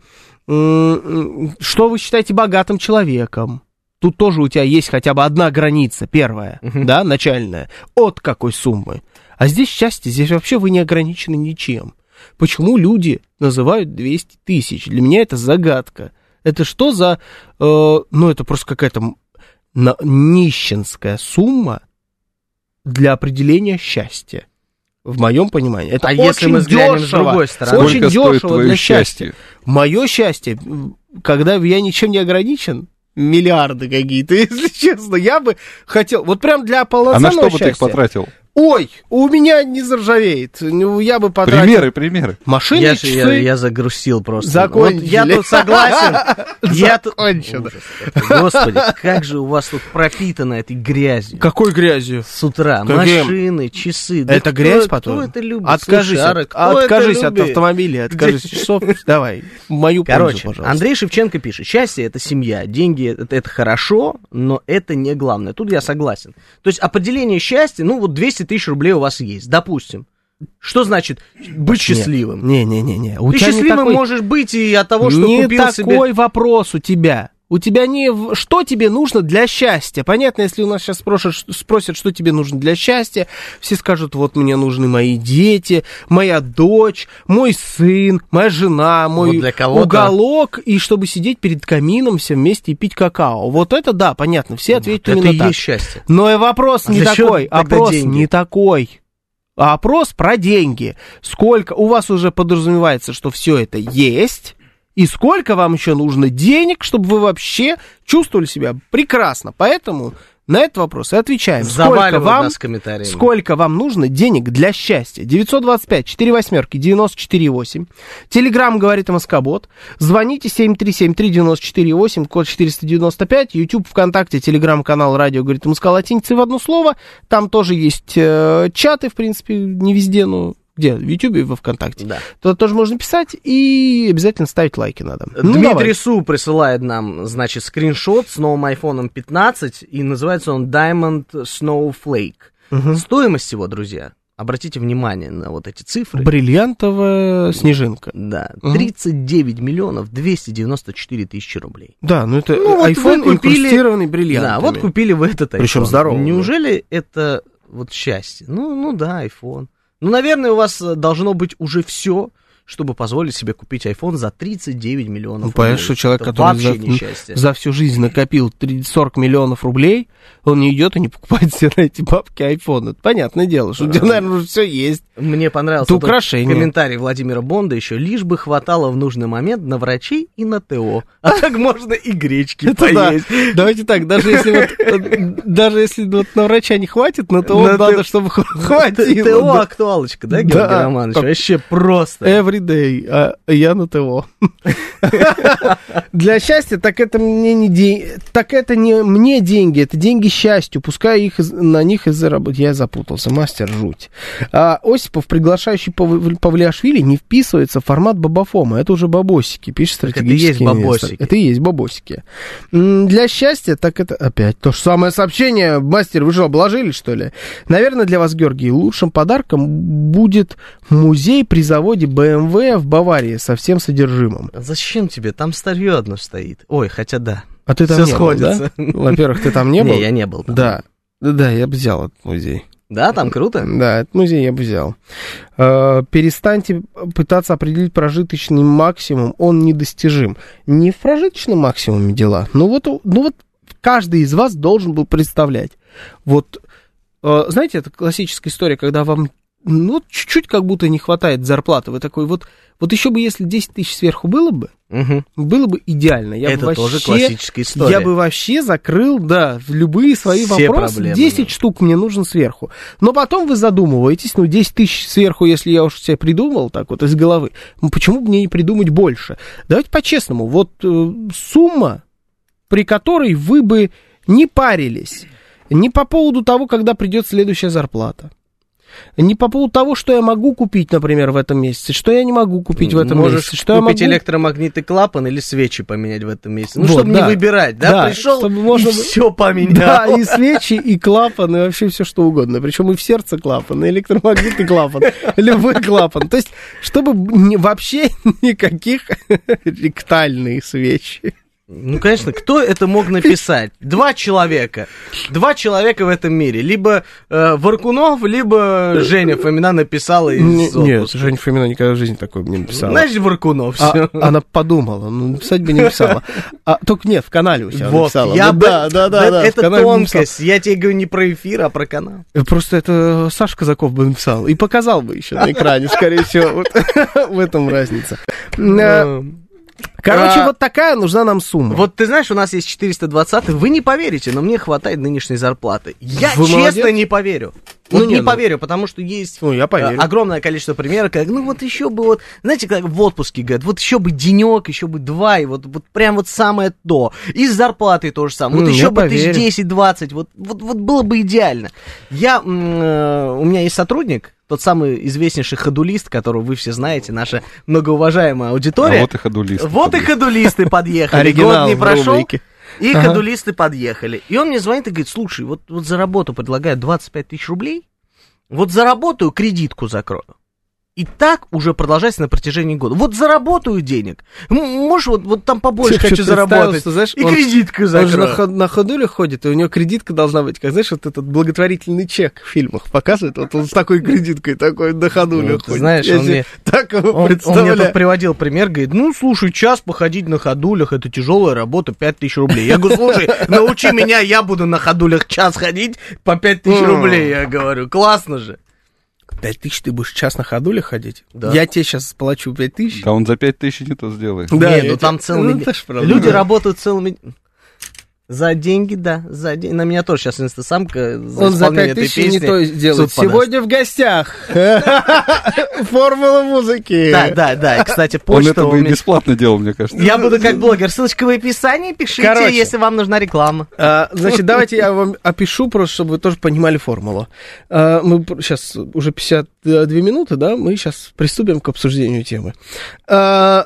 Что вы считаете богатым человеком? Тут тоже у тебя есть хотя бы одна граница, первая, да, начальная. От какой суммы? А здесь счастье, здесь вообще вы не ограничены ничем. Почему люди называют 200 тысяч? Для меня это загадка. Это что за... э, ну, это просто какая-то нищенская сумма для определения счастья. В моем понимании. Это А очень если мы взглянем с дешево. другой стороны? Очень Сколько стоит дешево твое для счастья. счастье? Мое счастье, когда я ничем не ограничен, миллиарды какие-то, (laughs) если честно, я бы хотел, вот прям для А полноценного на что бы ты их счастья. потратил? Ой, у меня не заржавеет, ну, я бы потратил. Примеры, примеры. Машины, Я, часы. я, я загрустил просто. Закончили. Вот я тут согласен. (laughs) Я тут... Закончено. Господи, как же у вас тут пропитано этой грязью. Какой грязью? С утра машины, часы. Это кто- грязь кто потом? это любит? Откажись, кто это откажись от автомобиля, откажись от часов. (laughs) Давай, мою Короче. Андрей Шевченко пишет, счастье это семья, деньги это, это хорошо, но это не главное. Тут я согласен. То есть определение счастья, ну вот 200 тысяч рублей у вас есть, допустим. Что значит быть счастливым? Не-не-не-не. У Ты не счастливым такой- можешь быть и от того, что не купил себе... такой вопрос у тебя. У тебя не в- что тебе нужно для счастья. Понятно, если у нас сейчас спросят, спросят, что тебе нужно для счастья, все скажут, вот мне нужны мои дети, моя дочь, мой сын, моя жена, мой Вот уголок, и чтобы сидеть перед камином все вместе и пить какао. Вот это да, понятно, все ответят это именно и так. есть счастье. Но и вопрос А не такой. Опрос деньги? не такой. А опрос про деньги. Сколько у вас уже подразумевается, что все это есть, и сколько вам еще нужно денег, чтобы вы вообще чувствовали себя прекрасно. Поэтому на этот вопрос и отвечаем. Сколько вам, нас комментариями. сколько вам нужно денег для счастья? 925 4 восьмерки 94 8. Телеграмм говорит Москобот. Звоните 7373948, код 495. YouTube, ВКонтакте, Телеграм-канал Радио говорит Москва латиницей в одно слово. Там тоже есть э, чаты, в принципе, не везде, но где? В Ютубе и во ВКонтакте. Да. Туда тоже можно писать и обязательно ставить лайки надо. Ну, Дмитрий давай. Су присылает нам, значит, скриншот с новым iPhone 15, и называется он Diamond Snowflake. Стоимость его, друзья, обратите внимание на вот эти цифры. Бриллиантовая снежинка. Да, Мгм. 39 миллионов 294 тысячи рублей. Да, ну это Ну, вот iPhone купили- инкрустированный бриллиантами. Да, вот купили вы этот iPhone. Причем здоровый, да. Неужели это вот счастье? Ну, ну да, iPhone. Ну, наверное, у вас э, должно быть уже все, чтобы позволить себе купить iPhone за 39 миллионов Ну, понятно, рублей. что человек, Это который за, несчастье. за всю жизнь накопил 30 40 миллионов рублей, он не идет и не покупает себе на эти бабки iPhone. Это понятное дело, что у тебя, наверное, уже все есть. Мне понравился украшение. комментарий Владимира Бонда еще. Лишь бы хватало в нужный момент на врачей и на ТО. А так можно и гречки поесть. Давайте так, даже если вот, э, даже если вот на врача не хватит, на то На надо, ТО. чтобы хватило. ТО актуалочка, да. Георгий Романович? Вообще просто. Every day, а я на ТО. Для счастья, так это мне не деньги, так это не мне деньги, это деньги счастью. Пускай их на них и заработать. Я запутался, мастер жуть. А Осипов, приглашающий Пав- Павлиашвили, не вписывается в формат бабафома. Это уже бабосики, пишет Так это и стратегический есть бабосики. Это и есть бабосики. Для счастья, так это опять то же самое сообщение. Мастер, вы что, обложили, что ли? Наверное, для вас, Георгий, лучшим подарком будет музей при заводе BMW в Баварии со всем содержимым. Зачем тебе? Там старье одно стоит. Ой, хотя да. А ты там Всё не сходится. был, да? (laughs) Во-первых, ты там не был? Не, я не был. там. Да. Да, я бы взял этот музей. Да, там круто. Да, этот музей я бы взял. Э, Перестаньте пытаться определить прожиточный максимум, он недостижим. Не в прожиточном максимуме дела. Ну вот, ну вот каждый из вас должен был представлять. Вот, э, знаете, это классическая история, когда вам ну, чуть-чуть как будто не хватает зарплаты. Вы такой, вот, вот еще бы, если 10 тысяч сверху было бы, Мгм. было бы идеально. Я Это бы тоже вообще- классическая история. я бы вообще закрыл, да, любые свои Все вопросы. проблемы, 10 да. штук мне нужен сверху. Но потом вы задумываетесь, ну, 10 тысяч сверху, если я уж себе придумал так вот из головы, ну, почему бы мне не придумать больше? Давайте по-честному, вот э, сумма, при которой вы бы не парились, не по поводу того, когда придет следующая зарплата. Не по поводу того, что я могу купить, например, в этом месяце, что я не могу купить в этом Можешь месяце, что я купить могу... электромагнитный клапан или свечи поменять в этом месяце. Ну, Вот, чтобы да. не выбирать, да? Да, Пришел чтобы можно и все поменял. Да, и свечи, и клапан, и вообще все что угодно. Причем и в сердце клапан, и электромагнитный клапан, любой клапан. То есть, чтобы вообще (laughs) никаких ректальных свечи. Ну, конечно, кто это мог написать? Два человека. Два человека в этом мире. Либо э, Варкунов, либо Женя Фомина написала из Не- Нет. Женя Фомина никогда в жизни такое бы не написала. Значит, Варкунов, А- все. она подумала, ну, написать бы не написала. А, только нет, в канале у себя Вот, написала. я да, бы- да, да, да, да, Это тонкость. Я тебе говорю не про эфир, а про канал. Просто это Саша Казаков бы написал и показал бы еще на экране, скорее всего. Вот (laughs) в этом разница. Короче, А, вот такая нужна нам сумма. Вот ты знаешь, у нас есть 420, вы не поверите, но мне хватает нынешней зарплаты. Я Вы честно молодец. не поверю. Ну, Вот не, не ну. поверю, потому что есть Ну, я поверю. э, огромное количество примеров, как, ну вот еще бы вот, знаете, как в отпуске говорят, вот еще бы денек, еще бы два, и вот, вот прям вот самое то. И с зарплатой то же самое. Вот Ну, еще бы поверю. тысяч 10-20, вот, вот, вот было бы идеально. Я, э, у меня есть сотрудник, тот самый известнейший ходулист, которого вы все знаете, наша многоуважаемая аудитория. А вот и ходулисты. Вот и ходулисты подъехали. Оригинал Год не прошел, рубрике. И Ага. ходулисты подъехали. И он мне звонит и говорит, слушай, вот, вот за работу предлагают 25 тысяч рублей, вот заработаю, кредитку закрою. И так уже продолжается на протяжении года. Вот заработаю денег. Можешь вот, вот там побольше Чё-то хочу заработать. что, знаешь, и он- кредитку Он же на, закрою. ход- на ходуле ходит, и у него кредитка должна быть, как, знаешь, вот этот благотворительный чек в фильмах показывает, вот он с такой кредиткой, такой на ходуле Ну, ты ходит. знаешь, Я он мне- так его Он, он мне тут приводил пример, говорит, ну, слушай, час походить на ходулях, это тяжелая работа, 5 тысяч рублей. Я говорю, слушай, (laughs) научи меня, я буду на ходулях час ходить по 5 тысяч М. рублей. Я говорю, классно же. Пять тысяч ты будешь час на ходуле ходить? Да. Я тебе сейчас плачу пять тысяч. Да он за пять тысяч не то сделает. Не, я ну тебе- там целыми... Ну. Люди Да. работают целыми... За деньги, да, за деньги. На меня тоже сейчас инстасамка за Он за исполнение 5 этой тысяч не то сделает. подаст. Сегодня в гостях (laughs) формула музыки. Да, да, да. Кстати, Он почта это у бы бесплатно делал, мне кажется. Я буду как блогер. Ссылочка в описании. Пишите, если вам нужна реклама. А, значит, давайте я вам опишу, просто чтобы вы тоже понимали формулу. А, мы сейчас уже 52 минуты, да, мы сейчас приступим к обсуждению темы. А,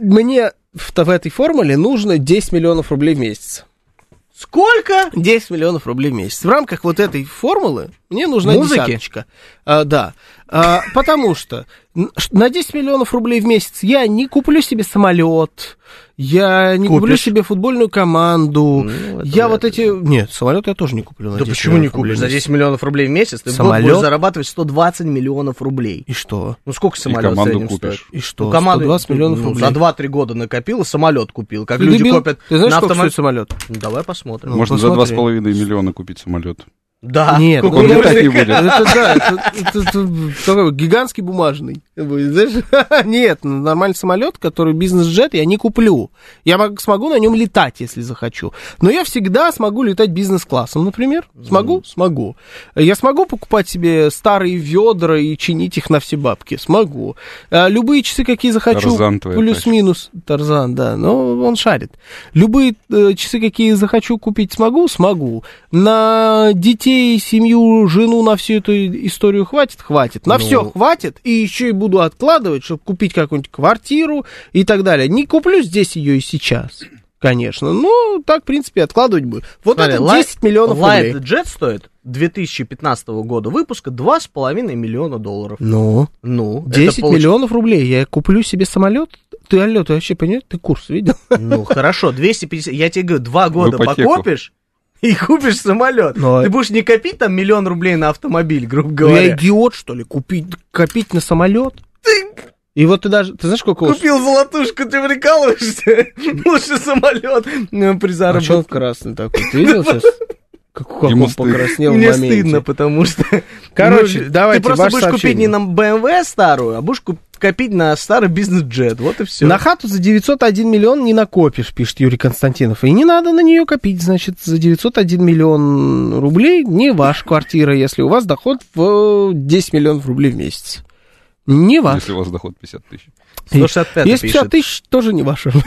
мне в, в этой формуле нужно 10 миллионов рублей в месяц. Сколько? 10 миллионов рублей в месяц. В рамках вот этой формулы мне нужна Музыки? десяточка. А, да. А, потому что на 10 миллионов рублей в месяц я не куплю себе самолет, я не куплю Купишь? себе футбольную команду. Ну, это я вот ли. эти... Нет, самолет я тоже не куплю. На Да 10 почему не купишь? За месяц. 10 миллионов рублей в месяц ты Самолет? будешь зарабатывать 120 миллионов рублей. И что? Ну сколько самолет в команду купишь. стоит? И что? Ну, команду 120 миллионов ну, рублей. За 2-3 года накопил и самолет купил. Как Ты люди дебил? копят Ты знаешь, на сколько автомобиль. стоит самолет? Ну, давай посмотрим. Ну, Можно за посмотри. 2,5 миллиона купить самолет. Да. Нет, Сколько он летать не будет. Это да, это, это- это такой гигантский бумажный. (laughs) Нет, нормальный самолет, который бизнес-джет, я не куплю. Я мог- смогу на нем летать, если захочу. Но я всегда смогу летать бизнес-классом, например. Смогу? Смогу. Я смогу покупать себе старые ведра и чинить их на все бабки? Смогу. А, Любые часы, какие захочу, плюс-минус. Тарзан, да, но он шарит. Любые э, часы, какие захочу купить, смогу? Смогу. На детей, семью, жену, на всю эту историю хватит? Хватит. На Ну. все хватит, и еще и буду откладывать, чтобы купить какую-нибудь квартиру и так далее. Не куплю здесь ее и сейчас. Конечно, но так, в принципе, откладывать будет. Вот Смотри, это Light- 10 миллионов Light рублей. Jet стоит 2015 года выпуска 2,5 миллиона долларов. Ну, Ну, это 10 получ- миллионов рублей. Я куплю себе самолет. Ты, алло, ты вообще понимаешь? Ты курс видел? Ну, хорошо, 250... Я тебе говорю, два года ипотеку. И купишь самолет. Ну, Ты будешь не копить там миллион рублей на автомобиль, грубо Ну, я говоря. идиот, что ли, купить, копить на самолет? И вот ты даже, ты знаешь, сколько Купил золотушку, ты прикалываешься? (laughs) Лучше самолет ну, при А что он заработке. красный такой? Ты видел сейчас? (laughs) Как, он покраснел в Мне моменте. стыдно, потому что... Короче, Ну, давайте, Ты просто будешь купить не на BMW старую, а будешь куп- копить на старый бизнес-джет. Вот и все. На хату за 901 миллион не накопишь, пишет Юрий Константинов. И не надо на нее копить, значит, за 901 миллион рублей не ваша квартира, если у вас доход в 10 миллионов рублей в месяц. Не ваш. Если у вас доход 50 тысяч. 165 Если пишет. 50 тысяч, тоже не ваше. (laughs)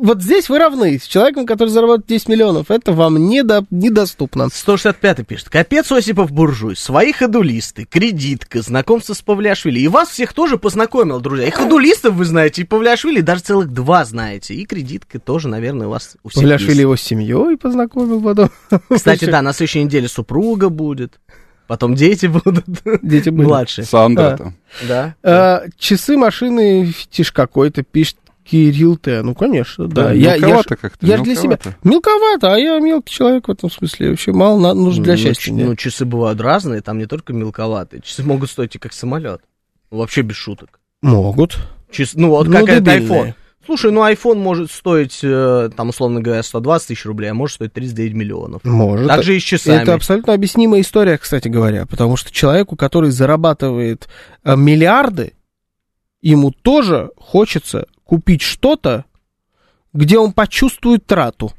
Вот здесь вы равны с человеком, который заработает 10 миллионов. Это вам недо- недоступно. 165 пишет. Капец Осипов буржуй. Свои ходулисты, кредитка, знакомство с Павлиашвили. И вас всех тоже познакомил, друзья. И ходулистов вы знаете, и Павлиашвили даже целых два знаете. И кредитка тоже, наверное, у вас у всех Павлиашвили есть. его с семьей познакомил потом. (laughs) Кстати, да, на следующей неделе супруга будет. Потом дети будут. Дети были. Младшие. Сандра А. там. Да. А, часы машины фетиш какой-то, пишет Кирилл Т. Ну, конечно, да. Да, я, я, мелковато как-то, я ж для себя... мелковато. А я мелкий человек в этом смысле. Вообще мало на- нужно для Ну, счастья. ч- нет. Ну, часы бывают разные, там не только мелковатые. Часы могут стоить и как самолет. Вообще без шуток. Могут. Чис- Ну, вот Ну, как это дебильные. iPhone. Слушай, ну iPhone может стоить, э, там, условно говоря, 120 тысяч рублей, а может стоить 39 миллионов. Может. Так же и с часами. Это абсолютно объяснимая история, кстати говоря, потому что человеку, который зарабатывает э, миллиарды, ему тоже хочется купить что-то, где он почувствует трату.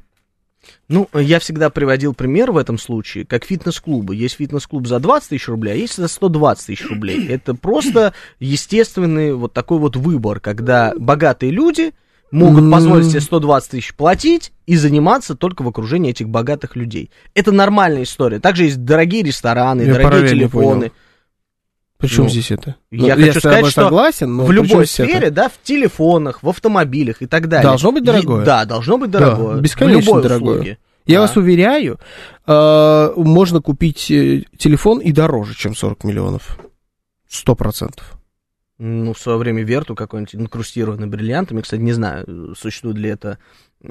Ну, я всегда приводил пример в этом случае, как фитнес-клубы. Есть фитнес-клуб за 20 тысяч рублей, а есть за 120 тысяч рублей. (clears throat) Это просто естественный вот такой вот выбор, когда богатые люди могут позволить себе 120 тысяч платить и заниматься только в окружении этих богатых людей. Это нормальная история. Также есть дорогие рестораны, Я дорогие телефоны. понял. Причем Ну, здесь это? я Ну, хочу тобой сказать, что согласен, но в любой здесь это? сфере, да, в телефонах, в автомобилях и так далее. Должно быть дорогое. И- да, должно быть дорогое. В бесконечно любой дорогое. услуге. Я Да. вас уверяю, э, можно купить э, телефон и дороже, чем 40 миллионов. Сто процентов. Ну, в свое время Верту какой-нибудь инкрустированный бриллиантами, кстати, не знаю, существует ли эта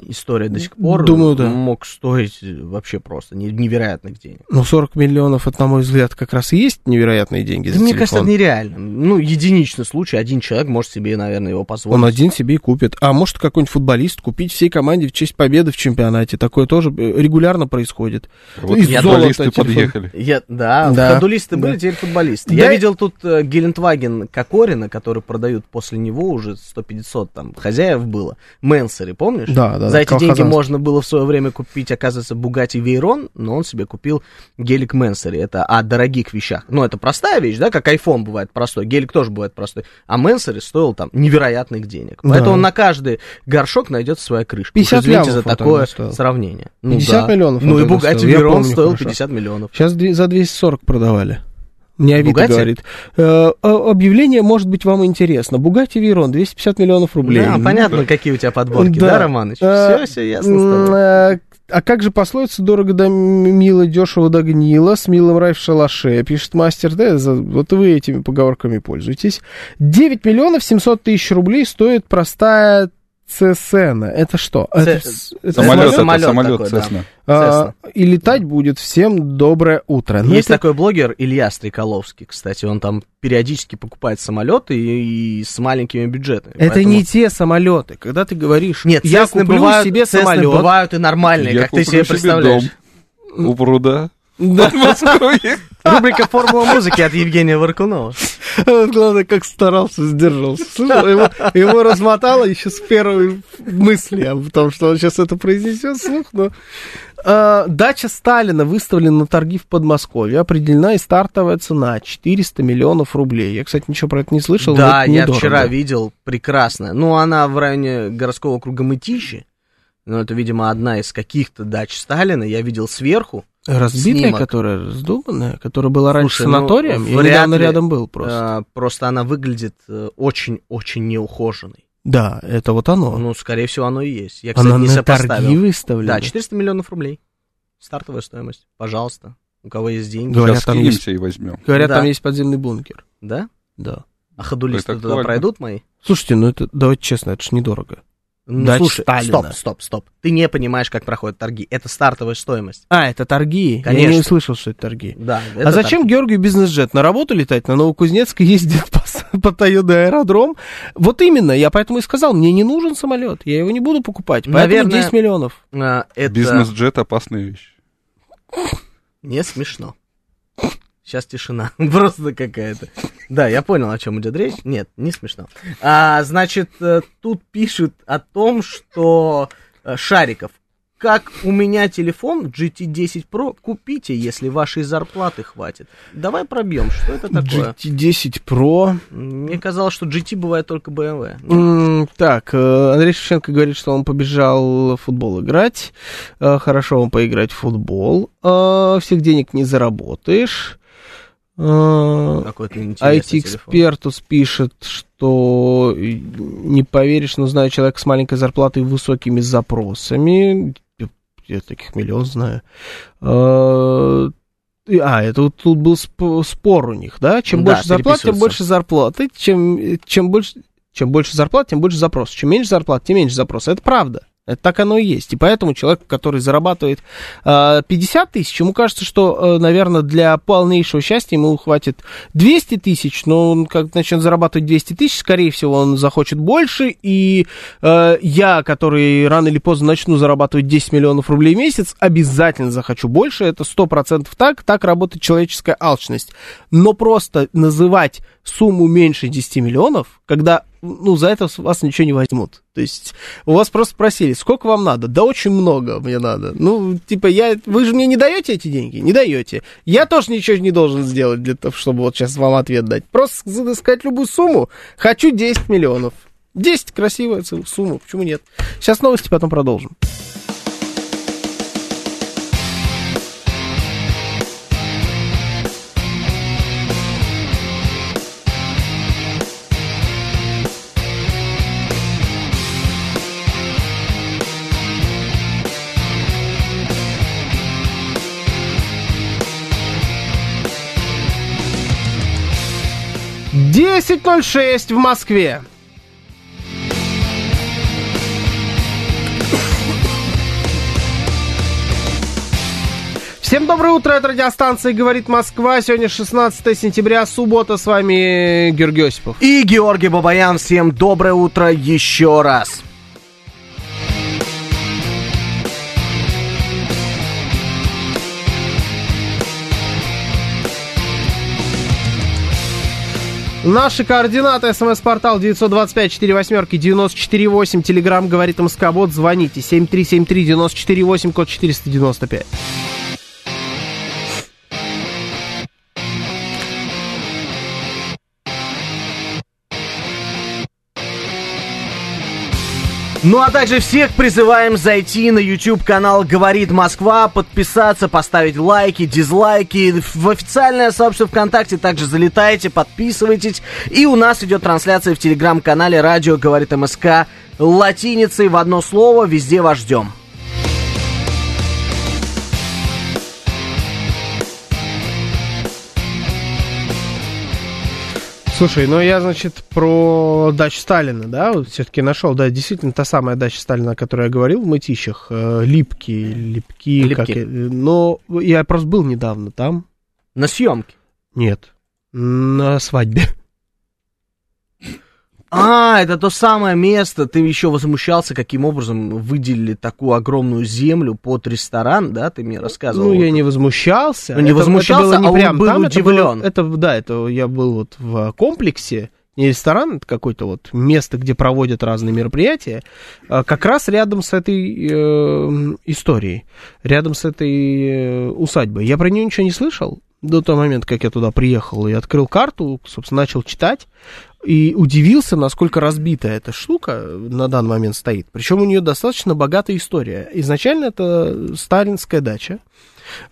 история до сих пор. Думаю, да. Мог стоить вообще просто не- невероятных денег. Но 40 миллионов, это, на мой взгляд, как раз и есть невероятные деньги Да за мне телефон. кажется, это нереально. Ну, единичный случай, один человек может себе, наверное, его позволить. Он один себе и купит. А может какой-нибудь футболист купить всей команде в честь победы в чемпионате. Такое тоже э, регулярно происходит. Вот Из Я золота футболисты телефон. подъехали. Я, да, Да. ходулисты Да. были, теперь футболисты. Да. Я видел тут э, Гелендваген Кокорина, который продают после него уже 100-500 там хозяев было. Мэнсери, помнишь? Да, да. За эти деньги можно было в свое время купить, оказывается, Бугати Вейрон, но он себе купил гелик Менсери. Это о дорогих вещах. Ну, это простая вещь, да, как iPhone бывает простой, гелик тоже бывает простой. А Менсери стоил там невероятных денег. Поэтому Да. на каждый горшок найдется своя крышка. 50 Уж извините за такое сравнение. Ну 50 да. миллионов он Ну и Бугати Вейрон стоил хорошо. 50 миллионов. Сейчас за 240 продавали. Мне Авито Бугатти? говорит. Э, а- объявление может быть вам интересно. Бугати Вирон, 250 миллионов рублей. Да, понятно, какие у тебя подборки, да, Романыч? Э, Все, все ясно э, А как же пословица «дорого да мило, дешево да гнило, с милым рай в шалаше», пишет мастер Д. За- Вот вы этими поговорками пользуетесь. 9 миллионов 700 тысяч рублей стоит простая Цесена. Это что? Это, Це- с- это Самолет, это самолет самолет такой, да. Cessna. А, и летать будет всем доброе утро. Ну, Есть это- такой блогер Илья Стреколовский, кстати, он там периодически покупает самолеты и, и с маленькими бюджетами. Это поэтому- не те самолеты. Когда ты говоришь, Нет, я Cessna куплю бывают, себе Cessna самолет. бывают и нормальные, Я как ты себе себе представляешь. дом у пруда. Да. (laughs) Рубрика «Формула музыки» от Евгения Варкунова. Главное, как старался, сдержался. Слушай, Его, его размотало еще с первой мысли о том, что он сейчас это произнесет вслух, но... А, дача Сталина выставлена на торги в Подмосковье. Определена и стартовая цена 400 миллионов рублей. Я, кстати, ничего про это не слышал. Да, я недорого. вчера видел, прекрасно. Ну, она в районе городского округа Мытищи. Ну, это, видимо, одна из каких-то дач Сталина. Я видел сверху. Разбитая, Снимок. которая раздуманная, которая была раньше Слушай, ну, санаторием. Я вряд недавно ли, рядом был просто. А, просто она выглядит э, очень-очень неухоженной. Да, это вот оно. Ну, скорее всего, оно и есть. Я, кстати, Она не на торги выставлена. Да, 400 миллионов рублей. Стартовая стоимость. Пожалуйста. У кого есть деньги. Говорят, Сейчас там есть- скинемся и возьмем. Говорят, Да. там есть подземный бункер. Да? Да. А ходулисты туда пройдут мои? Слушайте, ну это, давайте честно, это ж недорого. Ну, Дач слушай, Сталина. стоп, стоп, стоп. Ты не понимаешь, как проходят торги. Это стартовая стоимость. А, это торги? Я Конечно. не услышал, что это торги. Да. а это зачем Георгию бизнес-джет? На работу летать? На Новокузнецк ездит по, (laughs) по Тойода аэродром? Вот именно, я поэтому и сказал, мне не нужен самолет, я его не буду покупать, поэтому Наверное, 10 миллионов. торги? А, это Бизнес-джет опасная вещь. не смешно. Сейчас тишина. (laughs) Просто какая-то. Да, я понял, о чем идет речь. Нет, не смешно. А, значит, э, тут пишут о том, что э, Шариков. Как у меня телефон GT10 Pro, купите, если вашей зарплаты хватит. Давай пробьем, что это такое? GT10 Pro. Мне казалось, что GT бывает только BMW. М, Так, э, Андрей Шевченко говорит, что он побежал в футбол играть. Хорошо вам поиграть в футбол. Всех денег не заработаешь. Э, Какой-то интересный телефон. IT-экспертус пишет, что не поверишь, но знаю человека с маленькой зарплатой и высокими запросами. Я таких миллион знаю. И- А, это вот тут был сп- спор у них, да? Чем Да, больше зарплат, тем больше зарплаты. Чем, чем больше... Чем больше зарплат, тем больше запрос. Чем меньше зарплат, тем меньше запрос. Это правда. Это так оно и есть. И поэтому человек, который зарабатывает э, 50 тысяч, ему кажется, что, э, наверное, для полнейшего счастья ему хватит 200 тысяч, но он как начнет зарабатывать 200 тысяч, скорее всего, он захочет больше, и э, я, который рано или поздно начну зарабатывать 10 миллионов рублей в месяц, обязательно захочу больше, это 100% так, так работает человеческая алчность. Но просто называть сумму меньше 10 миллионов, когда ну, за это с вас ничего не возьмут. То есть, у вас просто спросили, сколько вам надо? Да очень много мне надо. Ну, типа, я, вы же мне не даете эти деньги? Не даете. Я тоже ничего не должен сделать для того, чтобы вот сейчас вам ответ дать. Просто с- сказать любую сумму. Хочу 10 миллионов. 10 красивая сумма, почему нет? Сейчас новости, потом продолжим. Десять ноль шесть в Москве. Всем доброе утро, это радиостанция «Говорит Москва». Сегодня 16 сентября, суббота. С вами Георгий Осипов. И Георгий Бабаян, всем доброе утро еще раз. Наши координаты. СМС-портал 925-48-94-8. Телеграмм говорит МСК-бот. Звоните. 7373-94-8, код 495. Ну а также всех призываем зайти на YouTube канал «Говорит Москва», подписаться, поставить лайки, дизлайки. В официальное сообщество ВКонтакте также залетайте, подписывайтесь. И у нас идет трансляция в телеграм-канале «Радио говорит МСК» латиницей в одно слово. Везде вас ждем. Слушай, ну я, значит, про дачу Сталина, да, вот все-таки нашел, да, действительно, та самая дача Сталина, о которой я говорил в Мытищах, э, Липки, Липки, Липки. как... э, Но я просто был недавно там. На съемке. Нет, на свадьбе. А, это то самое место. Ты еще возмущался, каким образом выделили такую огромную землю под ресторан, да? Ты мне рассказывал. Ну, я не возмущался. Ну, не Это- возмущался, это было не а он прям был там, это было- удивлен. Это, да, это я был вот в комплексе, не ресторан, это какое-то вот место, где проводят разные мероприятия, а, как раз рядом с этой э, историей, рядом с этой э, усадьбой. Я про нее ничего не слышал до того момента, как я туда приехал и открыл карту, собственно, начал читать. И удивился, насколько разбита эта штука на данный момент стоит. Причем у нее достаточно богатая история. Изначально это сталинская дача,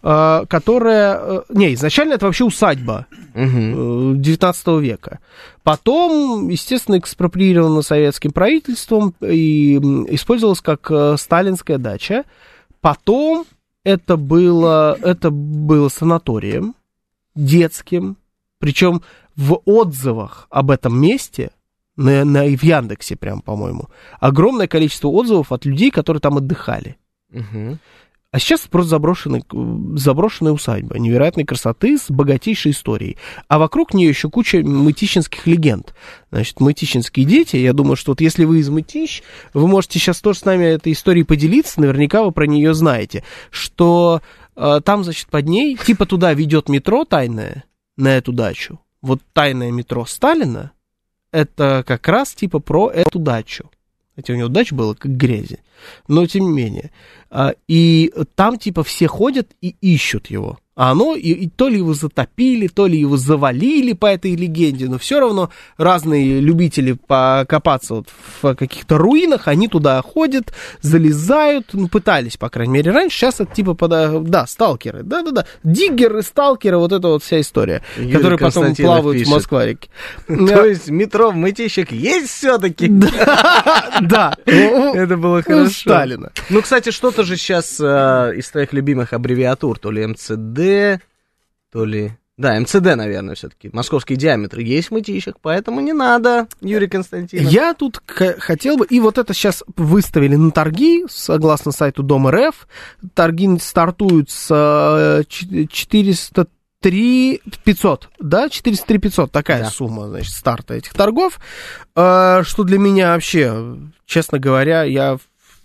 э, которая... э, Не, изначально это вообще усадьба э, 19 века. Потом, естественно, экспроприирована советским правительством и использовалась как э, сталинская дача. Потом это было, это было санаторием детским, причем в отзывах об этом месте, на, на- в Яндексе прям, по-моему, огромное количество отзывов от людей, которые там отдыхали. Мгм. А сейчас просто заброшенный, заброшенная усадьба невероятной красоты с богатейшей историей. А вокруг нее еще куча мытищинских легенд. Значит, мытищинские дети, я думаю, что вот если вы из Мытищ, вы можете сейчас тоже с нами этой историей поделиться, наверняка вы про нее знаете, что э, там, значит, под ней, типа туда ведет метро тайное, на эту дачу. Вот тайное метро Сталина, это как раз типа про эту дачу. Хотя у него дача была как грязи. Но тем не менее. А, И там типа все ходят и ищут его. А оно, и, и то ли его затопили, то ли его завалили по этой легенде, но все равно разные любители покопаться вот в каких-то руинах, они туда ходят, залезают, ну, пытались, по крайней мере, раньше, сейчас это типа, пода- да, сталкеры, да-да-да, диггеры, сталкеры, вот это вот вся история, Юрий которые потом плавают пишет. в Москва-реке. (laughs) То есть метро в Мытищах есть все-таки? (laughs) Да, (laughs) Это было у хорошо. Сталина. Ну, кстати, что-то же сейчас э, из твоих любимых аббревиатур, то ли МЦД, то ли... Да, МЦД, наверное, все-таки. Московский диаметр есть в Мытищах, поэтому не надо, Юрий Константинов. Я тут хотел бы, и вот это сейчас выставили на торги, согласно сайту Дом РФ. Торги стартуют с э, ч- 403 500, да, 403 500, такая Да. сумма, значит, старта этих торгов, Э, что для меня вообще, честно говоря, я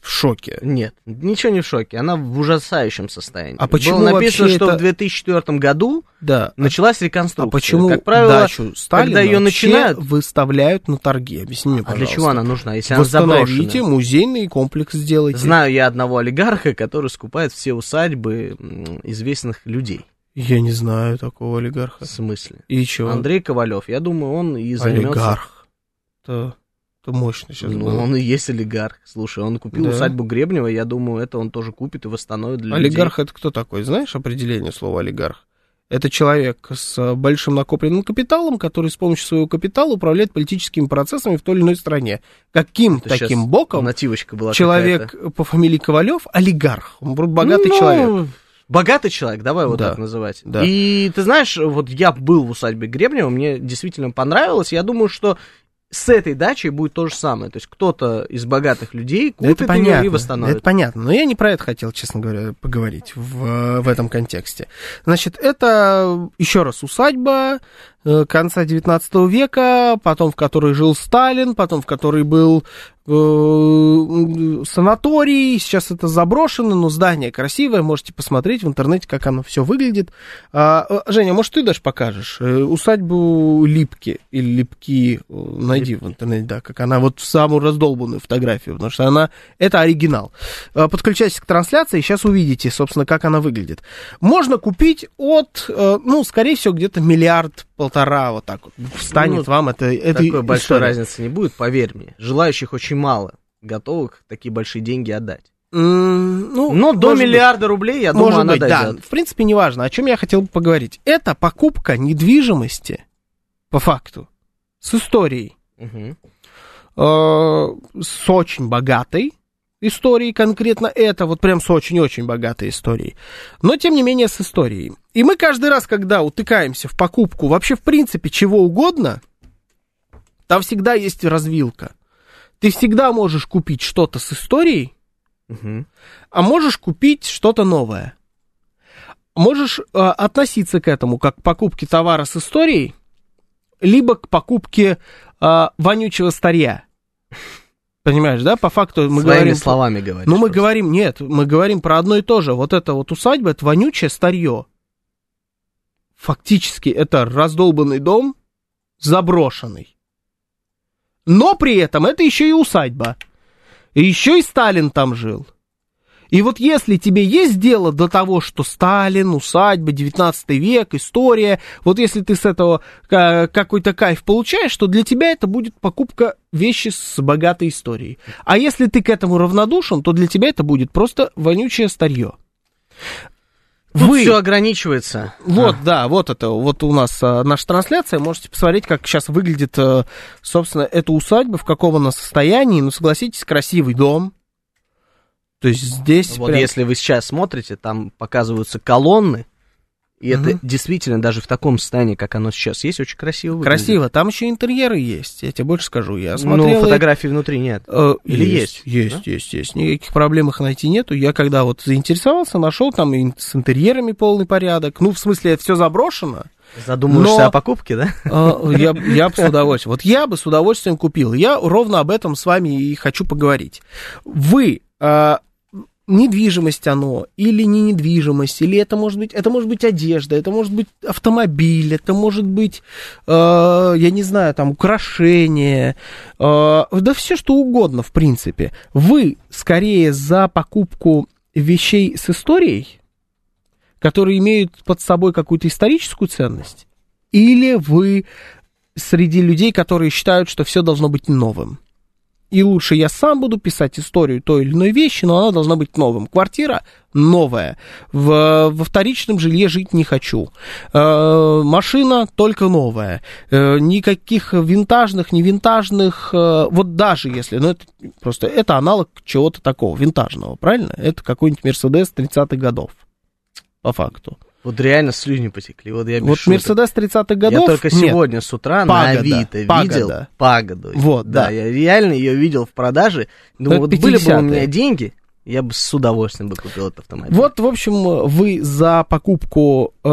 в шоке. Нет, ничего не в шоке, она в ужасающем состоянии. А почему Было написано, что это- в 2004 году Да. началась А реконструкция. почему Как правило, дачу Сталина когда ее начинают... выставляют на торги? Объясни мне, А пожалуйста. для чего она нужна, если она заброшена? музейный комплекс сделайте. Знаю я одного олигарха, который скупает все усадьбы известных людей. Я не знаю такого олигарха. В смысле? И чего? Андрей Ковалев. Я думаю, он и займется... Олигарх. Это, это мощно сейчас Ну, было. он и есть олигарх. Слушай, он купил Да. усадьбу Гребнева, я думаю, это он тоже купит и восстановит для Олигарх это кто такой? Знаешь определение слова олигарх? Это человек с э, большим накопленным капиталом, который с помощью своего капитала управляет политическими процессами в той или иной стране. Каким Это таким боком была человек по фамилии Ковалев олигарх? Он богатый Ну, человек. Богатый человек, давай вот Да. так называть. Да. И ты знаешь, вот я был в усадьбе Гребнева, мне действительно понравилось. Я думаю, что с этой дачей будет то же самое. То есть кто-то из богатых людей купит это ее понятно, и восстановит. это понятно, но я не про это хотел, честно говоря, поговорить в, в этом контексте. Значит, это еще раз усадьба, э, конца 19 века, потом в которой жил Сталин, потом в которой был санаторий, сейчас это заброшено, но здание красивое, можете посмотреть в интернете, как оно все выглядит. А, э, Женя, может, ты даже покажешь э, усадьбу Липки или Липки, э, найди в интернете, да, как она, вот самую раздолбанную фотографию, потому что она, это оригинал. Э, Подключайтесь к трансляции, сейчас увидите, собственно, как она выглядит. Можно купить от, э, ну, скорее всего, где-то миллиард-полтора, вот так вот, встанет Ну, вам это, это Такой большой разницы не будет, поверь мне. Желающих очень мало, готовых такие большие деньги отдать. М, Ну, Но до может быть. миллиарда рублей, я Может думаю, она быть, да. дойдет. В принципе, неважно. О чем я хотел бы поговорить. Это покупка недвижимости, по факту, с историей. Мгм. э, с очень богатой историей, конкретно это, вот прям с очень-очень богатой историей, но тем не менее с историей. И мы каждый раз, когда утыкаемся в покупку вообще в принципе чего угодно, там всегда есть развилка. Ты всегда можешь купить что-то с историей, Мгм. а можешь купить что-то новое. Можешь э, относиться к этому как к покупке товара с историей, либо к покупке э, вонючего старья. Понимаешь, да? По факту мы Своими говорим... словами говоришь. Ну, мы просто. говорим, нет, мы говорим про одно и то же. Вот это вот усадьба, это вонючее старье. Фактически это раздолбанный дом, заброшенный. Но при этом это еще и усадьба. И еще и Сталин там жил. И вот если тебе есть дело до того, что Сталин, усадьба, 19 век, история, вот если ты с этого э, какой-то кайф получаешь, то для тебя это будет покупка вещи с богатой историей. А если ты к этому равнодушен, то для тебя это будет просто вонючее старье. Тут все ограничивается. Вот, да, вот это, вот у нас а, наша трансляция. Можете посмотреть, как сейчас выглядит, а, собственно, эта усадьба, в каком она состоянии. Ну, согласитесь, красивый дом. То есть здесь Вот прям- если вы сейчас смотрите, там показываются колонны, и это действительно даже в таком состоянии, как оно сейчас есть, очень красиво выглядит. красиво. Там еще интерьеры есть, я тебе больше скажу. Я смотрел... Ну, и- фотографий внутри нет. Э, Или есть? Есть, есть, есть. Никаких проблем их найти нету. Я когда вот заинтересовался, нашел там и с интерьерами полный порядок. Ну, в смысле, это все заброшено. Задумываешься Но- о покупке, да? А, Я, я бы с удовольствием. Вот я бы с удовольствием купил. Я ровно об этом с вами и хочу поговорить. Вы а, недвижимость оно, или не недвижимость, или это может быть, это может быть одежда, это может быть автомобиль, это может быть, э, я не знаю, там, украшение, э, да все что угодно, в принципе. Вы скорее за покупку вещей с историей, которые имеют под собой какую-то историческую ценность, или вы среди людей, которые считают, что все должно быть новым. И лучше я сам буду писать историю той или иной вещи, но она должна быть новым. Квартира новая. В, во вторичном жилье жить не хочу. Э, машина только новая. Э, никаких винтажных, не винтажных. э, вот даже если, ну это просто это аналог чего-то такого винтажного, правильно? Это какой-нибудь Мерседес 30-х годов. По факту. Вот реально слюни потекли. Вот я Вот. Мерседес 30-х годов. Я только нет. сегодня с утра Пагода, на Авито пагода. видел пагоду. Вот, да. я реально ее видел в продаже. Думаю, Это вот были бы у 50-е. меня деньги, я бы с удовольствием бы купил этот автомобиль. Вот, в общем, вы за покупку э,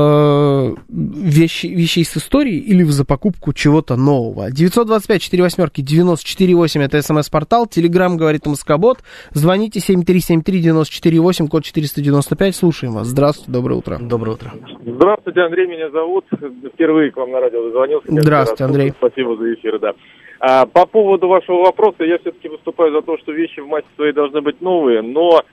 вещи- вещей с историей или за покупку чего-то нового? 925 4 восьмерки 94,8 это смс-портал. Телеграмм говорит Москобот. Звоните 7373-94,8, код 495. Слушаем вас. Здравствуйте, доброе утро. Доброе утро. Здравствуйте, Андрей, меня зовут. Впервые к вам на радио дозвонился. Здравствуйте, Андрей. Спасибо за эфир, да. А, по поводу вашего вопроса, я все-таки выступаю за то, что вещи в массе своей должны быть новые, но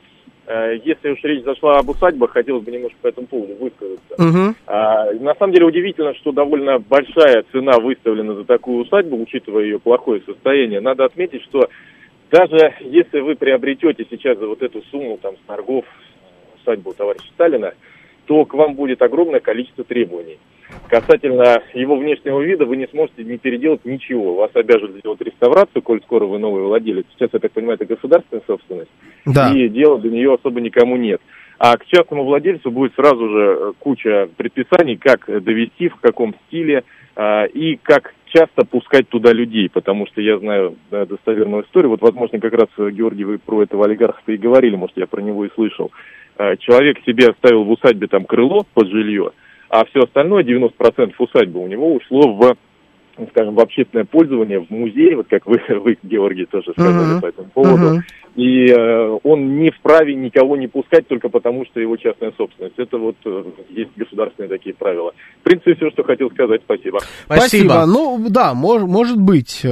э, если уж речь зашла об усадьбах, хотелось бы немножко по этому поводу высказаться. Мгм. А, на самом деле удивительно, что довольно большая цена выставлена за такую усадьбу, учитывая ее плохое состояние. Надо отметить, что даже если вы приобретете сейчас за вот эту сумму там с торгов э, усадьбу товарища Сталина, то к вам будет огромное количество требований. Касательно его внешнего вида вы не сможете не переделать ничего. Вас обяжут сделать реставрацию, коль скоро вы новый владелец. Сейчас, я так понимаю, это государственная собственность Да. и дела до нее особо никому нет. А к частному владельцу будет сразу же э, куча предписаний, как довести, в каком стиле а, и как часто пускать туда людей, потому что я знаю да, достоверную историю. Вот, возможно, как раз, э, Георгий, вы про этого олигарха и говорили, может, я про него и слышал. А, Человек себе оставил в усадьбе там крыло под жилье, а все остальное, 90% усадьбы у него ушло в скажем, в общественное пользование, в музей, вот как вы, (laughs) вы Георгий, тоже сказали Мгм. по этому поводу. Мгм. И э, он не вправе никого не пускать только потому, что его частная собственность. Это вот э, есть государственные такие правила. В принципе, все, что хотел сказать. Спасибо. Спасибо. Ну, да, мож- может быть, э,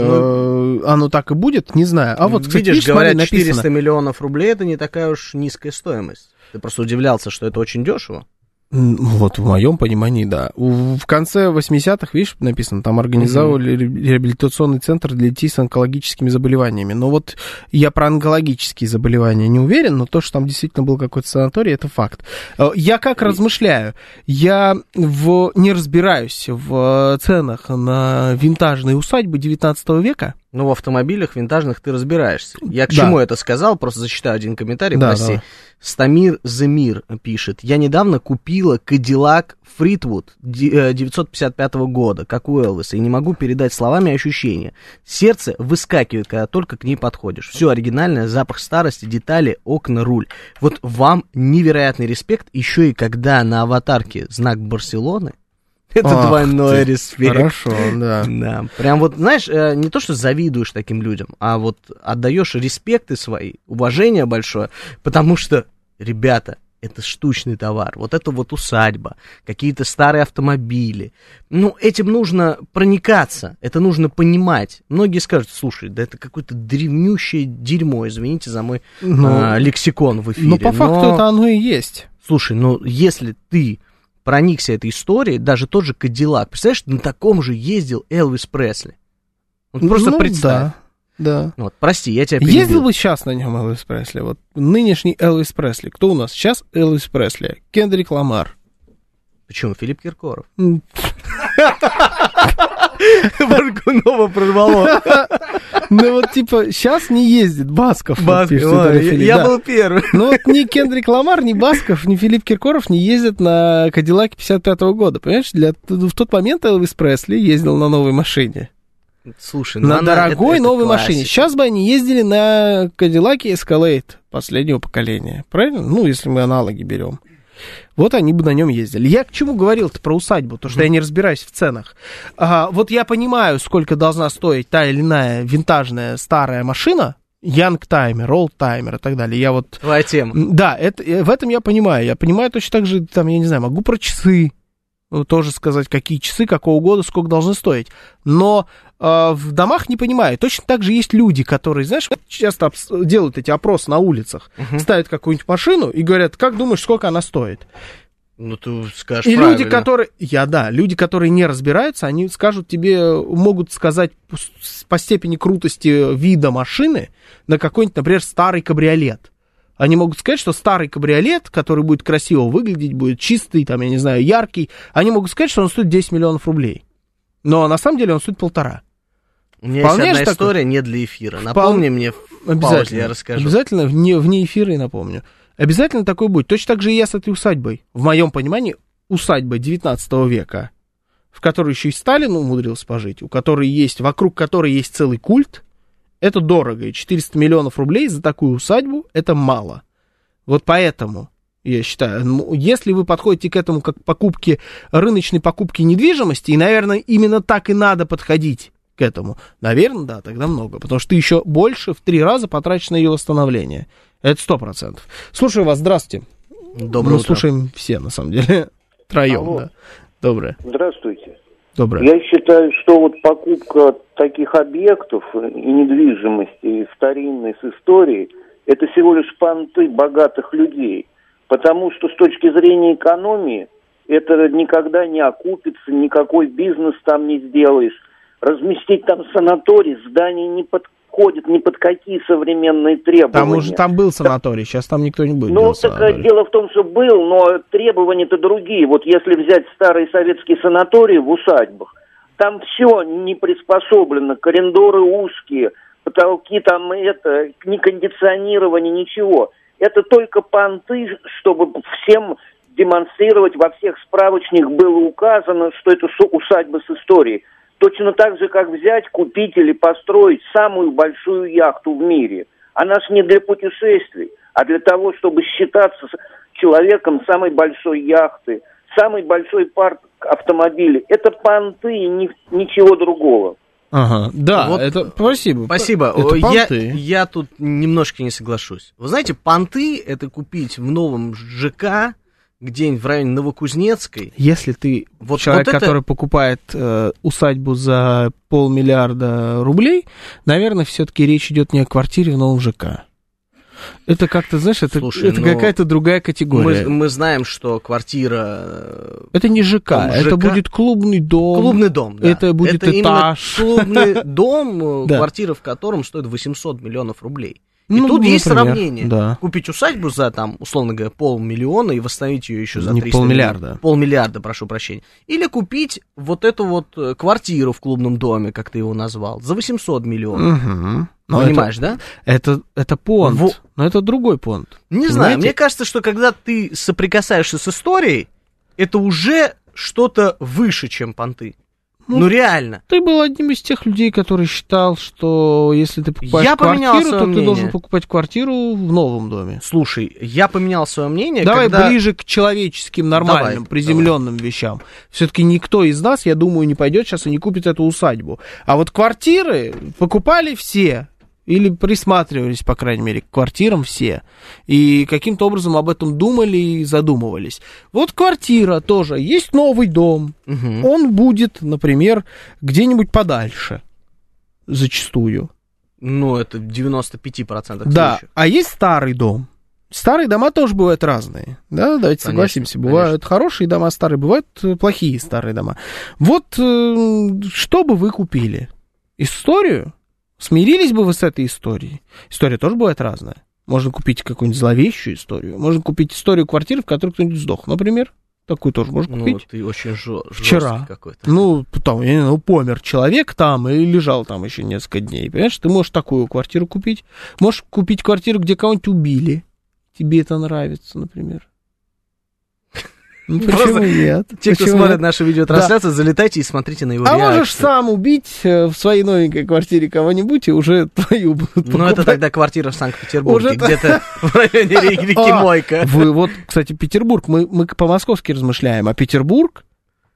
оно так и будет, не знаю. А вот, кстати, Видишь, видишь, говорят, 400 написано. миллионов рублей это не такая уж низкая стоимость. Ты просто удивлялся, что это очень дешево. Вот, в моем понимании, да. В конце 80-х, видишь, написано, там организовывали ре- реабилитационный центр для детей с онкологическими заболеваниями. Но вот я про онкологические заболевания не уверен, но то, что там действительно был какой-то санаторий, это факт. Э, Я как размышляю? Я в, не разбираюсь в э, ценах на винтажные усадьбы 19 века. Ну, в автомобилях винтажных ты разбираешься. Я к Да. чему это сказал? Просто зачитаю один комментарий, Да, прости. давай. Стамир Земир пишет. Я недавно купила Кадиллак Фритвуд ди- э, 955 года, как у Элвиса, и не могу передать словами ощущения. Сердце выскакивает, когда только к ней подходишь. Все оригинальное, запах старости, детали, окна, руль. Вот вам невероятный респект, еще и когда на аватарке знак Барселоны. Это Ах двойной ты, респект. Хорошо, да. Да, прям вот, знаешь, э, не то, что завидуешь таким людям, а вот отдаешь респекты свои, уважение большое, потому что, ребята, это штучный товар, вот это вот усадьба, какие-то старые автомобили. Ну, этим нужно проникаться, это нужно понимать. Многие скажут, слушай, да это какое-то древнющее дерьмо, извините за мой Ну, а, лексикон в эфире. но по факту но- это оно и есть. Слушай, ну если ты проникся этой историей, даже тот же Кадиллак, представляешь, на таком же ездил Элвис Пресли. Вот просто Ну, представь. Да, да. Вот, прости, я тебя перебил. Ездил бы сейчас на нем Элвис Пресли. Вот нынешний Элвис Пресли. Кто у нас сейчас Элвис Пресли? Кендрик Ламар. Почему? Филипп Киркоров. М, Варгунова прорвало. Ну вот типа сейчас не ездит Басков. вот Басков, Виталий я- Я да. был первый. Ну вот ни Кендрик Ламар, ни Басков, ни Филипп Киркоров не ездят на Кадиллаке 55 года. Понимаешь, для, в тот момент Элвис Пресли ездил на новой машине. Слушай, ну на она- дорогой это- это новой классика. машине. Сейчас бы они ездили на Кадиллаке Escalade последнего поколения. Правильно? Ну, если мы аналоги берем. Вот они бы на нем ездили. Я к чему говорил-то про усадьбу? То, что я не разбираюсь в ценах. А, вот я понимаю, сколько должна стоить та или иная винтажная старая машина, янгтаймер, олдтаймер и так далее. Я вот Твоя тема. Да, это, э, в этом я понимаю. Я понимаю точно так же, там, я не знаю, могу про часы ну, тоже сказать, какие часы, какого года, сколько должны стоить. Но э, в домах не понимаю. Точно так же есть люди, которые, знаешь, часто делают эти опросы на улицах, ставят какую-нибудь машину и говорят, как думаешь, сколько она стоит? Ну, ты скажешь И правильно. люди, которые... Я, да, люди, которые не разбираются, они скажут тебе, могут сказать по степени крутости вида машины на какой-нибудь, например, старый кабриолет. Они могут сказать, что старый кабриолет, который будет красиво выглядеть, будет чистый, там, я не знаю, яркий, они могут сказать, что он стоит 10 миллионов рублей. Но на самом деле он стоит полтора. У меня Вполне есть одна история не для эфира. Напомни мне в паузе, Обязательно. я расскажу. Обязательно вне, вне эфира и напомню. Обязательно такой будет. Точно так же и я с этой усадьбой. В моем понимании, усадьба 19 века, в которой еще и Сталин умудрился пожить, у которой есть, вокруг которой есть целый культ, это дорого. И 400 миллионов рублей за такую усадьбу это мало. Вот поэтому, я считаю, ну, если вы подходите к этому как покупке, рыночной покупке недвижимости, и, наверное, именно так и надо подходить к этому, наверное, да, тогда много. Потому что ты еще больше в три раза потратишь на ее восстановление. Это сто процентов. Слушаю вас, здравствуйте. Доброе Мы утро. слушаем все, на самом деле. (laughs) Троем, Алло. да. Доброе. Здравствуйте. Доброе. Я считаю, что вот покупка таких объектов и недвижимости старинной с историей, это всего лишь понты богатых людей. Потому что с точки зрения экономии это никогда не окупится, никакой бизнес там не сделаешь. Разместить там санаторий, здание не подходит ни под какие современные требования. Там уже там был санаторий, сейчас там никто не будет Ну, так э, санаторий. дело в том, что был, но требования-то другие. Вот если взять старые советские санатории в усадьбах, там все не приспособлено, коридоры узкие, потолки там это, ни кондиционирование, ничего. Это только понты, чтобы всем демонстрировать, во всех справочниках было указано, что это усадьба с историей. Точно так же, как взять, купить или построить самую большую яхту в мире. Она ж не для путешествий, а для того, чтобы считаться человеком самой большой яхты, самый большой парк автомобилей. Это понты и ни- ничего другого. Ага, да, Вот, это спасибо. Спасибо. Это я, понты. я тут немножко не соглашусь. Вы знаете, понты это купить в новом ЖК где-нибудь в районе Новокузнецкой. Если ты Вот- человек, вот это- который покупает э, усадьбу за полмиллиарда рублей, наверное, все-таки речь идет не о квартире в новом ЖК. Это как-то, знаешь, это, Слушай, это ну, какая-то другая категория. Мы, мы знаем, что квартира... э, Это не ЖК, Там это ЖК. будет клубный дом. Клубный дом, да. Это будет именно этаж. клубный (laughs) дом, э, квартира в котором стоит 800 миллионов рублей. И Ну, тут есть например, сравнение. да. Купить усадьбу за, там, условно говоря, полмиллиона и восстановить ее еще за Не 300 полмиллиарда. миллионов. Полмиллиарда, прошу прощения. Или купить вот эту вот э, квартиру в клубном доме, как ты его назвал, за 800 миллионов. Мгм. Но Понимаешь, да? Это, это, это понт, Во- но это другой понт. Не знаю, Понимаете? мне кажется, что когда ты соприкасаешься с историей, это уже что-то выше, чем понты. Ну, Ну, реально. Ты был одним из тех людей, который считал, что если ты покупаешь Я квартиру, то ты мнение. должен покупать квартиру в новом доме. Слушай, я поменял свое мнение. Давай когда- ближе к человеческим, нормальным, Давай, приземленным вещам. Все-таки никто из нас, я думаю, не пойдет сейчас и не купит эту усадьбу. А вот квартиры покупали все. Или присматривались, по крайней мере, к квартирам все. И каким-то образом об этом думали и задумывались. Вот квартира тоже. Есть новый дом. Мгм. Он будет, например, где-нибудь подальше. Зачастую. Ну, это 95% Да, случаев. а есть старый дом. Старые дома тоже бывают разные. Да, давайте Конечно, согласимся. Бывают хорошие дома старые, бывают э, плохие старые дома. Вот э, что бы вы купили? Историю? Смирились бы вы с этой историей? История тоже бывает разная. Можно купить какую-нибудь зловещую историю. Можно купить историю квартиры, в которой кто-нибудь сдох, например. Такую тоже можно Ну, купить. ты очень жё- Вчера. какой-то. Ну, там, я не знаю, помер человек там и лежал там еще несколько дней. Понимаешь, ты можешь такую квартиру купить. Можешь купить квартиру, где кого-нибудь убили. Тебе это нравится, например. Ну, почему нет? Те, кто смотрит нашу видеотрансляцию, залетайте и смотрите на его А реакцию. можешь сам убить э, в своей новенькой квартире кого-нибудь, и уже (laughs) твою будут Ну, это тогда квартира в Санкт-Петербурге, Уже где-то (laughs) в районе ре- реки А, Мойка. Вы вот, кстати, Петербург, мы, мы по-московски размышляем, а Петербург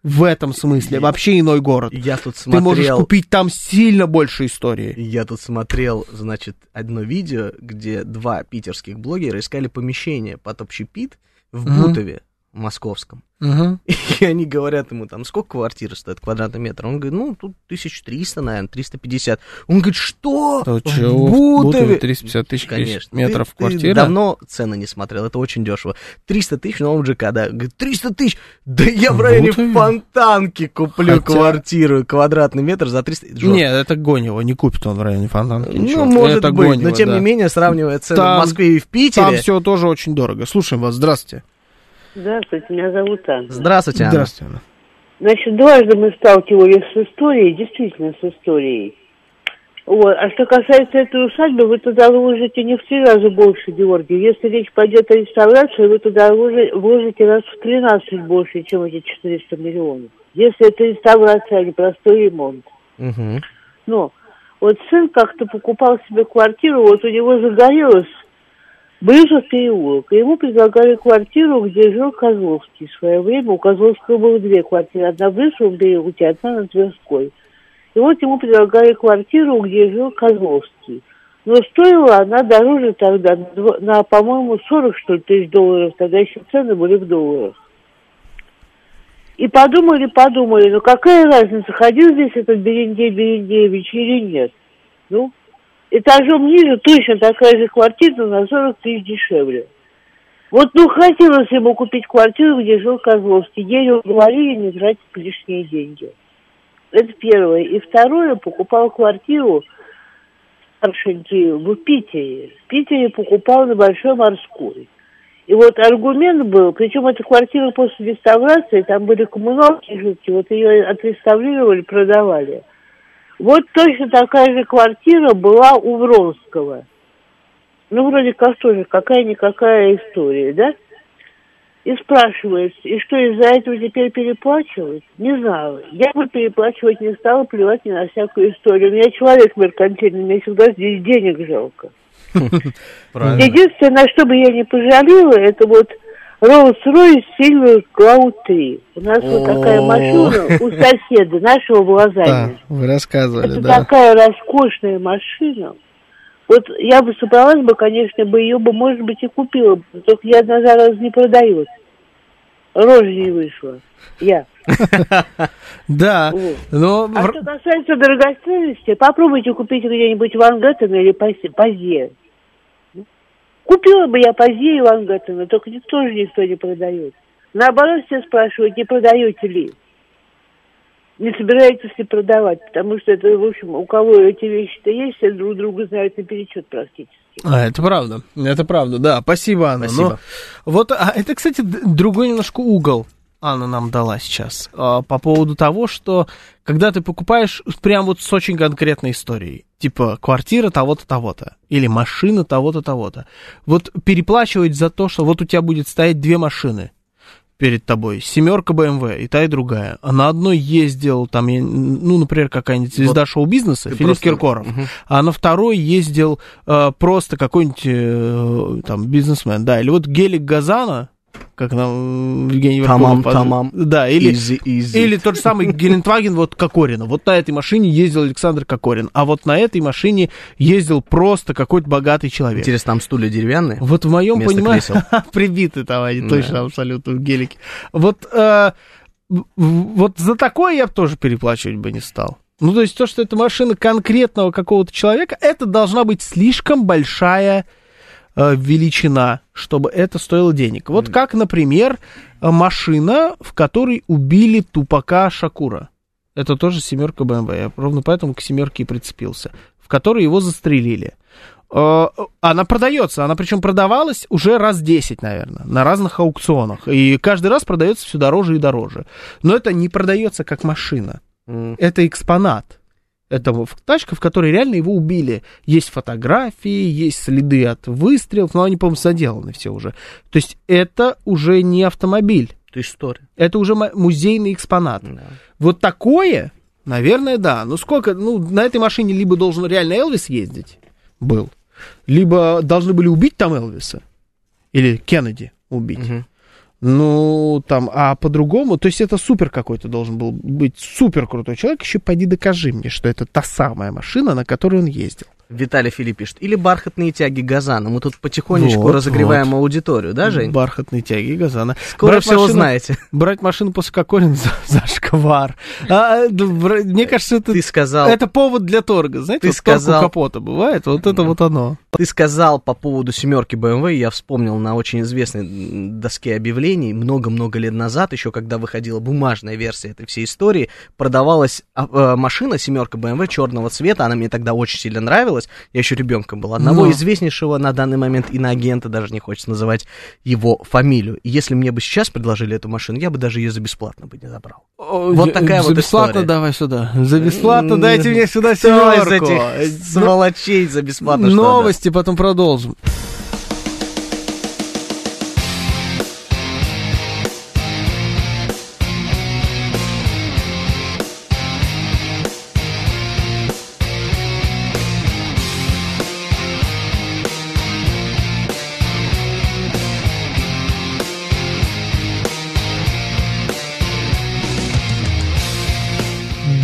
в этом смысле вообще иной город. Я тут Ты можешь смотрел... купить там сильно больше истории. Я тут смотрел, значит, одно видео, где два питерских блогера искали помещение под общепит в Мгм. Бутове московском. Мгм. (laughs) И они говорят ему, там, сколько квартира стоит квадратный метр? Он говорит, ну, тут 1300, наверное, 350. Он говорит, что? То чего? В Бутове? Бутове 350 тысяч Конечно. метров Ты- ты квартира. давно цены не смотрел, это очень дешево. 300 тысяч в новом ЖК, да. Говорит, 300 тысяч? Да я в районе Бутове? Фонтанки куплю Хотя- квартиру, квадратный метр за 300. Жестко. Нет, это Гонева, не купит он в районе Фонтанки. Ну, ничего. может это быть, Гонева, но тем да. не менее, сравнивая цены Там- в Москве и в Питере... Там все тоже очень дорого. Слушаем вас, здравствуйте. Здравствуйте, меня зовут Анна. Здравствуйте, Анна. Здравствуйте. Анна. Значит, дважды мы сталкивались с историей, действительно с историей. Вот. А что касается этой усадьбы, вы туда вложите не в три раза больше, Георгий. Если речь пойдет о реставрации, вы туда вложи- вложите раз в 13 больше, чем эти 400 миллионов. Если это реставрация, а не простой ремонт. Мгм. Но вот сын как-то покупал себе квартиру, вот у него загорелось Брюсов переулок. И ему предлагали квартиру, где жил Козловский в свое время. У Козловского было две квартиры. Одна в Брюсовом переулке, одна на Тверской. И вот ему предлагали квартиру, где жил Козловский. Но стоила она дороже тогда, на, на, по-моему, 40, что ли, тысяч долларов. Тогда еще цены были в долларах. И подумали, подумали, ну какая разница, ходил здесь этот Берендей Берендеевич или нет? Ну, этажом ниже точно такая же квартира, на 40 тысяч дешевле. Вот, ну, хотелось ему купить квартиру, где жил Козловский. Денег говорили не тратить лишние деньги. Это первое. И второе, покупал квартиру старшенький в Питере. В Питере покупал на Большой Морской. И вот аргумент был, причем эта квартира после реставрации, там были коммуналки жуткие, вот ее отреставрировали, продавали. Вот точно такая же квартира была у Вронского. Ну, вроде как тоже, какая-никакая история, да? И спрашивает, и что, из-за этого теперь переплачивать? Не знаю. Я бы переплачивать не стала, плевать не на всякую историю. У меня человек меркантильный, мне всегда здесь денег жалко. (laughs) Единственное, на что бы я не пожалела, это вот Rolls-Royce Silver Cloud 3. У нас вот такая машина у соседа, нашего в Да, вы рассказывали, Это да. такая роскошная машина. Вот я бы собралась бы, конечно, бы ее бы, может быть, и купила, бы, только ни одна зараза не продает. Рожа не вышла. Я. (laughs) Да, но... А в- что касается дорогостоимости, попробуйте купить где-нибудь Вангеттена или Пазе- Пазе. Купила бы я Пазе и Вангеттена, только никто же никто не продает. Наоборот, все спрашивают, не продаете ли. Не собираетесь ли продавать, потому что это, в общем, у кого эти вещи-то есть, все друг друга знают наперечет практически. А, это правда, это правда, да, спасибо, Анна. Спасибо. Но вот, а, это, кстати, другой немножко угол Анна нам дала сейчас а, по поводу того, что когда ты покупаешь прям вот с очень конкретной историей, типа квартира того-то, того-то, или машина того-то, того-то, вот переплачивать за то, что вот у тебя будет стоять две машины, перед тобой. Семерка BMW и та, и другая. А на одной ездил, там, ну, например, какая-нибудь звезда шоу-бизнеса, ты Филипп просто- Киркоров. А на второй ездил э, просто какой-нибудь э, там бизнесмен, да. Или вот Гелик Газана, как нам Евгений Тамам, поз- тамам. Да, или, Easy, easy. или тот же самый Гелендваген вот Кокорина. Вот на этой машине ездил Александр Кокорин. А вот на этой машине ездил просто какой-то богатый человек. Интересно, там стулья деревянные? Вот в моем понимании... (laughs) Прибиты там они, точно, абсолютно, в гелике. Вот, э, вот за такое я бы тоже переплачивать бы не стал. Ну, то есть то, что это машина конкретного какого-то человека, это должна быть слишком большая величина, чтобы это стоило денег. Вот как, например, э, машина, в которой убили тупака Шакура. Это тоже семерка БМВ. Я ровно поэтому к семерке и прицепился. В которой его застрелили. Э, Она продается, она причем продавалась уже раз 10, наверное, на разных аукционах. И каждый раз продается все дороже и дороже. Но это не продается как машина. М. Это экспонат. Это в- тачка, в которой реально его убили. Есть фотографии, есть следы от выстрелов, но они, по-моему, заделаны все уже. То есть это уже не автомобиль. Это история. Это уже музейный экспонат. Да. Вот такое, наверное, да. Ну сколько, ну на этой машине либо должен реально Элвис ездить, был, либо должны были убить там Элвиса, или Кеннеди убить. Мгм. Ну, там, а по-другому, то есть это супер какой-то должен был быть супер крутой человек, еще пойди докажи мне, что это та самая машина, на которой он ездил. Виталий Филипп пишет. Или бархатные тяги Газана. Мы тут потихонечку Вот, разогреваем аудиторию, да, Жень? Бархатные тяги Газана. Скоро Брать все машину- узнаете. (laughs) Брать машину после Кокорина за, (laughs) за шквар. А, да, бра- мне кажется, это, Ты сказал, это повод для торга. Знаете, Ты вот сказал- капота бывает, вот это вот оно. ты сказал по поводу семерки BMW, я вспомнил на очень известной доске объявлений много-много лет назад, еще когда выходила бумажная версия этой всей истории, продавалась а, э, машина семерка BMW черного цвета, она мне тогда очень сильно нравилась, я еще ребенком был, одного Но. известнейшего на данный момент иноагента, даже не хочется называть его фамилию. И если мне бы сейчас предложили эту машину, я бы даже ее за бесплатно бы не забрал. Вот такая за вот бесплатно история. давай сюда. За бесплатно дайте мне сюда Кто из семерку. этих сволочей за бесплатно Новости, потом продолжим.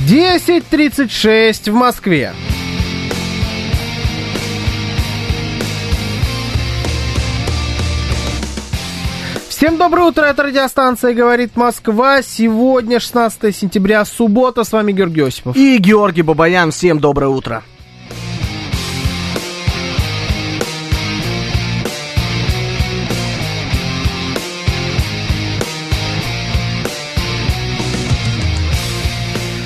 Десять тридцать шесть в Москве. Всем доброе утро, это радиостанция «Говорит Москва». Сегодня 16 сентября, суббота, с вами Георгий Осипов. И Георгий Бабаян, всем доброе утро.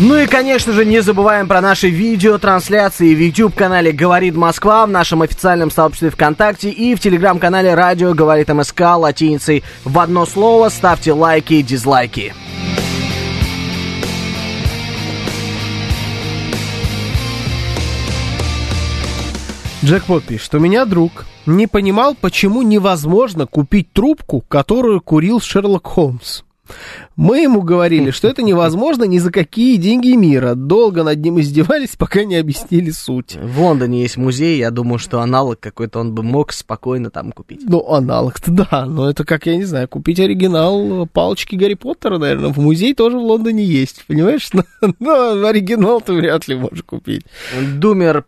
Ну и, конечно же, не забываем про наши видеотрансляции в YouTube-канале «Говорит Москва», в нашем официальном сообществе ВКонтакте и в телеграм-канале «Радио Говорит МСК» латиницей в одно слово. Ставьте лайки и дизлайки. Джекпот пишет, у меня друг не понимал, почему невозможно купить трубку, которую курил Шерлок Холмс. Мы ему говорили, что это невозможно ни за какие деньги мира. Долго над ним издевались, пока не объяснили суть. В Лондоне есть музей, я думаю, что аналог какой-то он бы мог спокойно там купить. Ну, аналог-то да, но это как, я не знаю, купить оригинал палочки Гарри Поттера, наверное, в музей тоже в Лондоне есть, понимаешь? (laughs) Но оригинал ты вряд ли можешь купить. Думер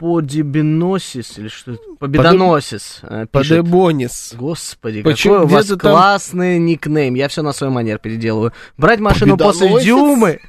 Подебеносис или что это? Победоносис. э, пишет. Подебонис. Господи, Почему? какой у вас там- классный никнейм. Я все на свой манер переделываю. Брать машину после? Дюмы.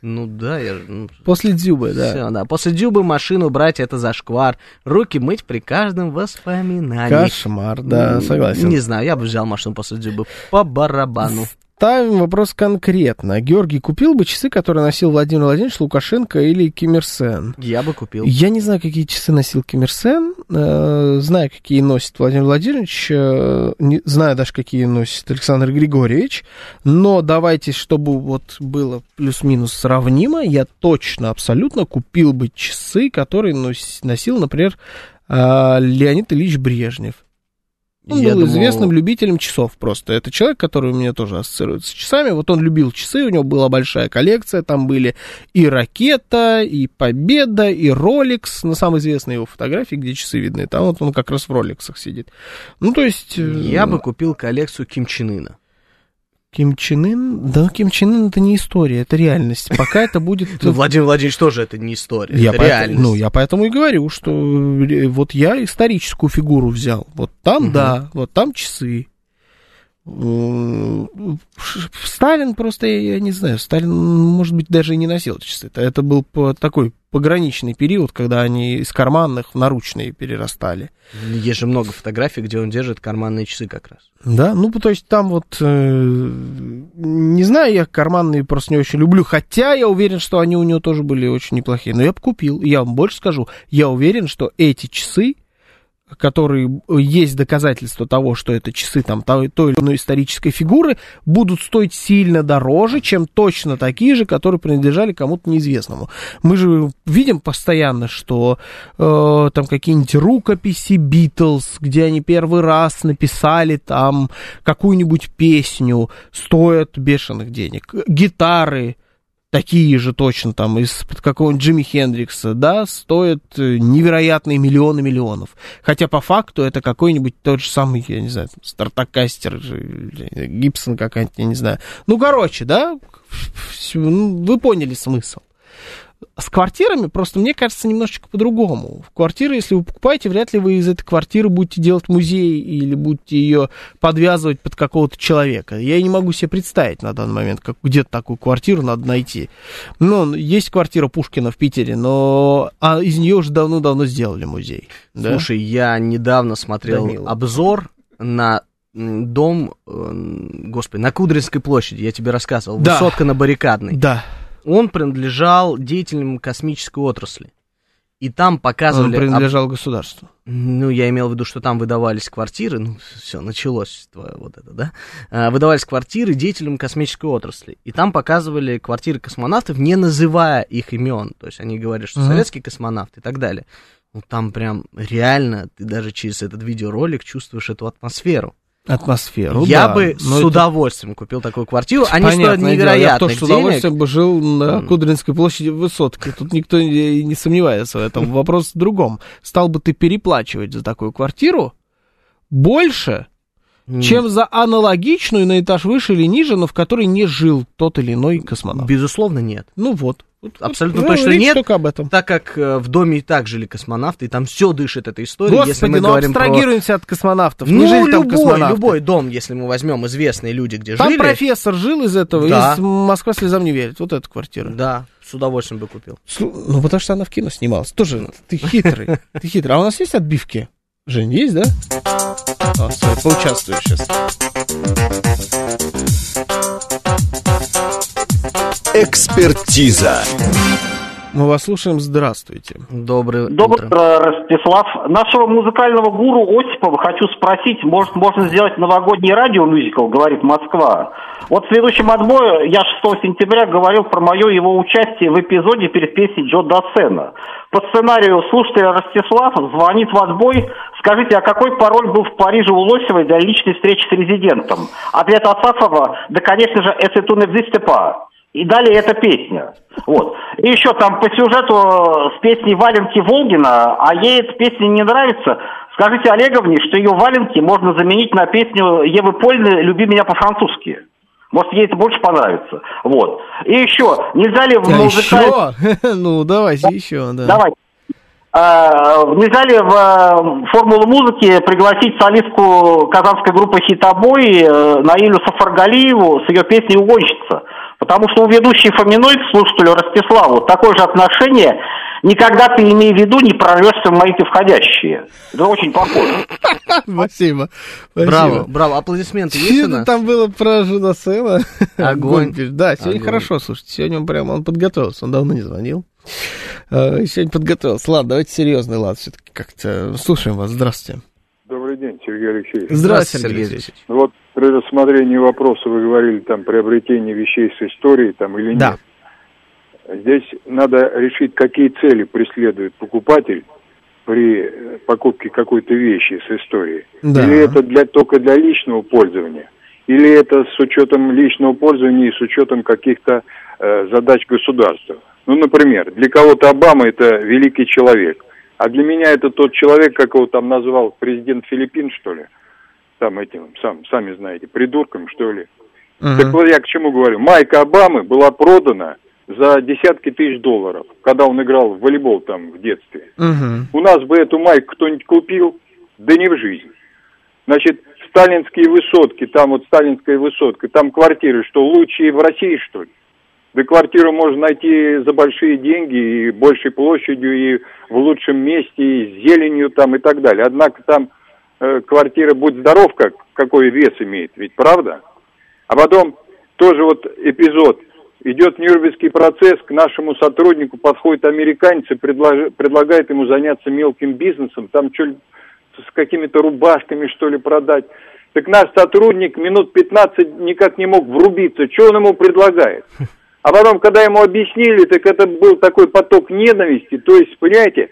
Ну да, я же... ну, После Дзюбы, да. всё, да. После Дюбы машину брать это зашквар. Руки мыть при каждом воспоминании. Кошмар, да, согласен. Не знаю, я бы взял машину после Дюбы по барабану. Ставим вопрос конкретно. Георгий купил бы часы, которые носил Владимир Владимирович Лукашенко или Ким Ир Сен? Я бы купил. Я не знаю, какие часы носил Ким Ир Сен, э, знаю, какие носит Владимир Владимирович, э, не, знаю даже, какие носит Александр Григорьевич, но давайте, чтобы вот было плюс-минус сравнимо, я точно, абсолютно купил бы часы, которые нос- носил, например, э, Леонид Ильич Брежнев. Он Я был думал, известным любителем часов просто. Это человек, который у меня тоже ассоциируется с часами. Вот он любил часы, у него была большая коллекция. Там были и ракета, и победа, и Rolex. Ну, самые известные его фотографии, где часы видны. Там вот он как раз в Роликсах сидит. Ну, то есть... э, Я бы купил коллекцию Ким Чен Ына. Ким Чен Ын... Да, Ким Чен Ын это не история, это реальность. Пока это будет... (laughs) Ну, Владимир Владимирович тоже это не история, Я это поэт- реальность. Ну, я поэтому и говорю, что э, вот я историческую фигуру взял. Вот там, Мгм. да, вот там часы. Ш- Сталин просто, я, не знаю, Сталин, может быть, даже и не носил часы. Это, это был такой пограничный период, когда они из карманных в наручные перерастали. Есть же много фотографий, где он держит карманные часы как раз. Да, ну, то есть там вот, э, не знаю, я карманные просто не очень люблю, хотя я уверен, что они у него тоже были очень неплохие. Но я бы купил, я вам больше скажу, я уверен, что эти часы, которые есть доказательства того, что это часы там той, той или иной исторической фигуры, будут стоить сильно дороже, чем точно такие же, которые принадлежали кому-то неизвестному. Мы же видим постоянно, что э, там какие-нибудь рукописи Битлз, где они первый раз написали там какую-нибудь песню, стоят бешеных денег. Гитары такие же точно там из-под какого-нибудь Джимми Хендрикса, да, стоят э, невероятные миллионы миллионов. Хотя по факту это какой-нибудь тот же самый, я не знаю, стартакастер, Гибсон какая-нибудь, я не знаю. Ну, короче, да, ну, вы поняли смысл. С квартирами просто, мне кажется, немножечко по-другому. В квартиры, если вы покупаете, вряд ли вы из этой квартиры будете делать музей или будете ее подвязывать под какого-то человека. Я не могу себе представить на данный момент, как где-то такую квартиру надо найти. Ну, есть квартира Пушкина в Питере, но а из нее уже давно-давно сделали музей. да? Слушай, я недавно смотрел Данила. обзор на дом, э, господи, на Кудринской площади, я тебе рассказывал, Да. высотка на Баррикадной. Да, Он принадлежал деятелям космической отрасли. И там он показывали... об- принадлежал государству. Ну, я имел в виду, что там выдавались квартиры, ну, все, началось твое вот это, да? А, выдавались квартиры деятелям космической отрасли. И там показывали квартиры космонавтов, не называя их имен. То есть они говорят, что советский космонавт и так далее. Ну, там прям реально, ты даже через этот видеоролик чувствуешь эту атмосферу. Атмосферу, я да. бы с это удовольствием купил такую квартиру. Они стоят Понятное дело, Я бы невероятных тоже с денег. удовольствием бы жил на. Кудринской площади в высотке. Тут никто не, не сомневается в этом. Вопрос в другом. Стал бы ты переплачивать за такую квартиру больше, Чем за аналогичную на этаж выше или ниже, но в которой не жил тот или иной космонавт. Безусловно, нет. Ну вот. Абсолютно вот, точно нет. только об этом. Так как э, в доме и так жили космонавты, и там все дышит этой историей, если Господи, мы ну говорим про... абстрагируемся от космонавтов. Ну, не жили там любой, космонавты. любой дом, если мы возьмем известные люди, где Там жили, профессор жил из этого, Да. из Москва слезам не верит. Вот эта квартира. да, с удовольствием бы купил. Ну, потому что она в кино снималась. Тоже ты хитрый. Ты хитрый. А у нас есть отбивки? Жень, есть, да? А, стой, поучаствую сейчас. Экспертиза. Мы вас слушаем. Здравствуйте. Доброе Доброе утро. утро, Ростислав. Нашего музыкального гуру Осипова хочу спросить, может, можно сделать новогодний радиомюзикл, говорит Москва. Вот в следующем отбое я 6 сентября говорил про мое его участие в эпизоде перед песней Джо Дассена. По сценарию слушатель Ростислав звонит в отбой, скажите, а какой пароль был в Париже у Лосевой для личной встречи с резидентом? Ответ Асафова, да, конечно же, «Это n'existe pas». И далее эта песня. Вот. И еще там по сюжету с песней Валенки Волгина, а ей эта песня не нравится. Скажите Олеговне, что ее валенки можно заменить на песню Евы Польны «Люби меня по-французски». Может, ей это больше понравится. Вот. И еще, нельзя ли в А музыкальном... еще? (laughs) Ну, давайте еще, да. Давай. А, нельзя ли в э, формулу музыки пригласить солистку казанской группы «Хитобой» э, Наилю Сафаргалиеву с ее песней «Угонщица»? Потому что у ведущей Фоминой к слушателю Ростиславу такое же отношение «Никогда ты, имей в виду, не прорвешься в мои ты входящие». Это очень похоже. (laughs) Спасибо. Браво, браво. Аплодисменты есть у нас? там было про Жудасена? (laughs) Огонь. Да, сегодня хорошо, слушайте. Сегодня он прям он подготовился. Он давно не звонил. Э, Сегодня подготовился. Ладно, давайте серьезный лад все-таки как-то. Слушаем вас. Здравствуйте. Сергей Алексеевич. Здравствуйте, Сергей Алексеевич. Вот при рассмотрении вопроса вы говорили там приобретение вещей с историей там или Да. нет. Здесь надо решить, какие цели преследует покупатель при э, покупке какой-то вещи с историей. Да. Или это для, только для личного пользования, или это с учетом личного пользования и с учетом каких-то э, задач государства. Ну, например, для кого-то Обама это великий человек, а для меня это тот человек, как его там назвал президент Филиппин, что ли, там этим, сам, сами знаете, придурком, что ли. Так Мгм. вот я к чему говорю. Майка Обамы была продана за десятки тысяч долларов, когда он играл в волейбол там в детстве. Мгм. У нас бы эту майку кто-нибудь купил, да не в жизнь. Значит, сталинские высотки, там вот сталинская высотка, там квартиры, что лучшие в России, что ли? Да квартиру можно найти за большие деньги и большей площадью, и в лучшем месте, и с зеленью там и так далее. Однако там э, квартира, будь здоров, как, какой вес имеет, ведь правда? А потом тоже вот эпизод. Идет Нюрнбергский процесс, к нашему сотруднику подходит американец и предлож- предлагает ему заняться мелким бизнесом, там что с какими-то рубашками, что ли, продать. Так наш сотрудник минут 15 никак не мог врубиться, что он ему предлагает. (laughs) А потом, когда ему объяснили, так это был такой поток ненависти. То есть, понимаете,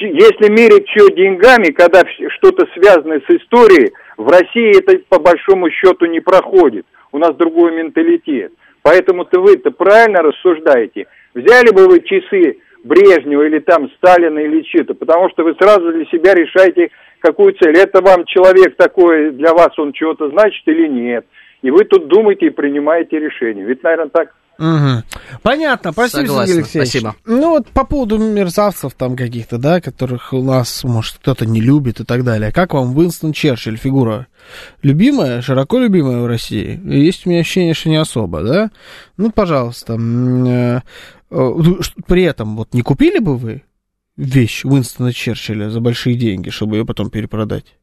если мерить все деньгами, когда что-то связанное с историей, в России это по большому счету не проходит. У нас другой менталитет. Поэтому-то вы-то правильно рассуждаете. Взяли бы вы часы Брежнева или там Сталина или что-то, потому что вы сразу для себя решаете, какую цель. Это вам человек такой, для вас он чего-то значит или нет. И вы тут думаете и принимаете решение. Ведь, наверное, так Мгм. Понятно, спасибо, Согласен, Сергей Алексеевич. спасибо. Ну вот по поводу мерзавцев там каких-то, да, которых у нас, может, кто-то не любит и так далее. Как вам Уинстон Черчилль, фигура любимая, широко любимая в России? Есть у меня ощущение, что не особо, да? Ну, пожалуйста. э, э, ш- При этом вот не купили бы вы вещь Уинстона Черчилля за большие деньги, чтобы ее потом перепродать?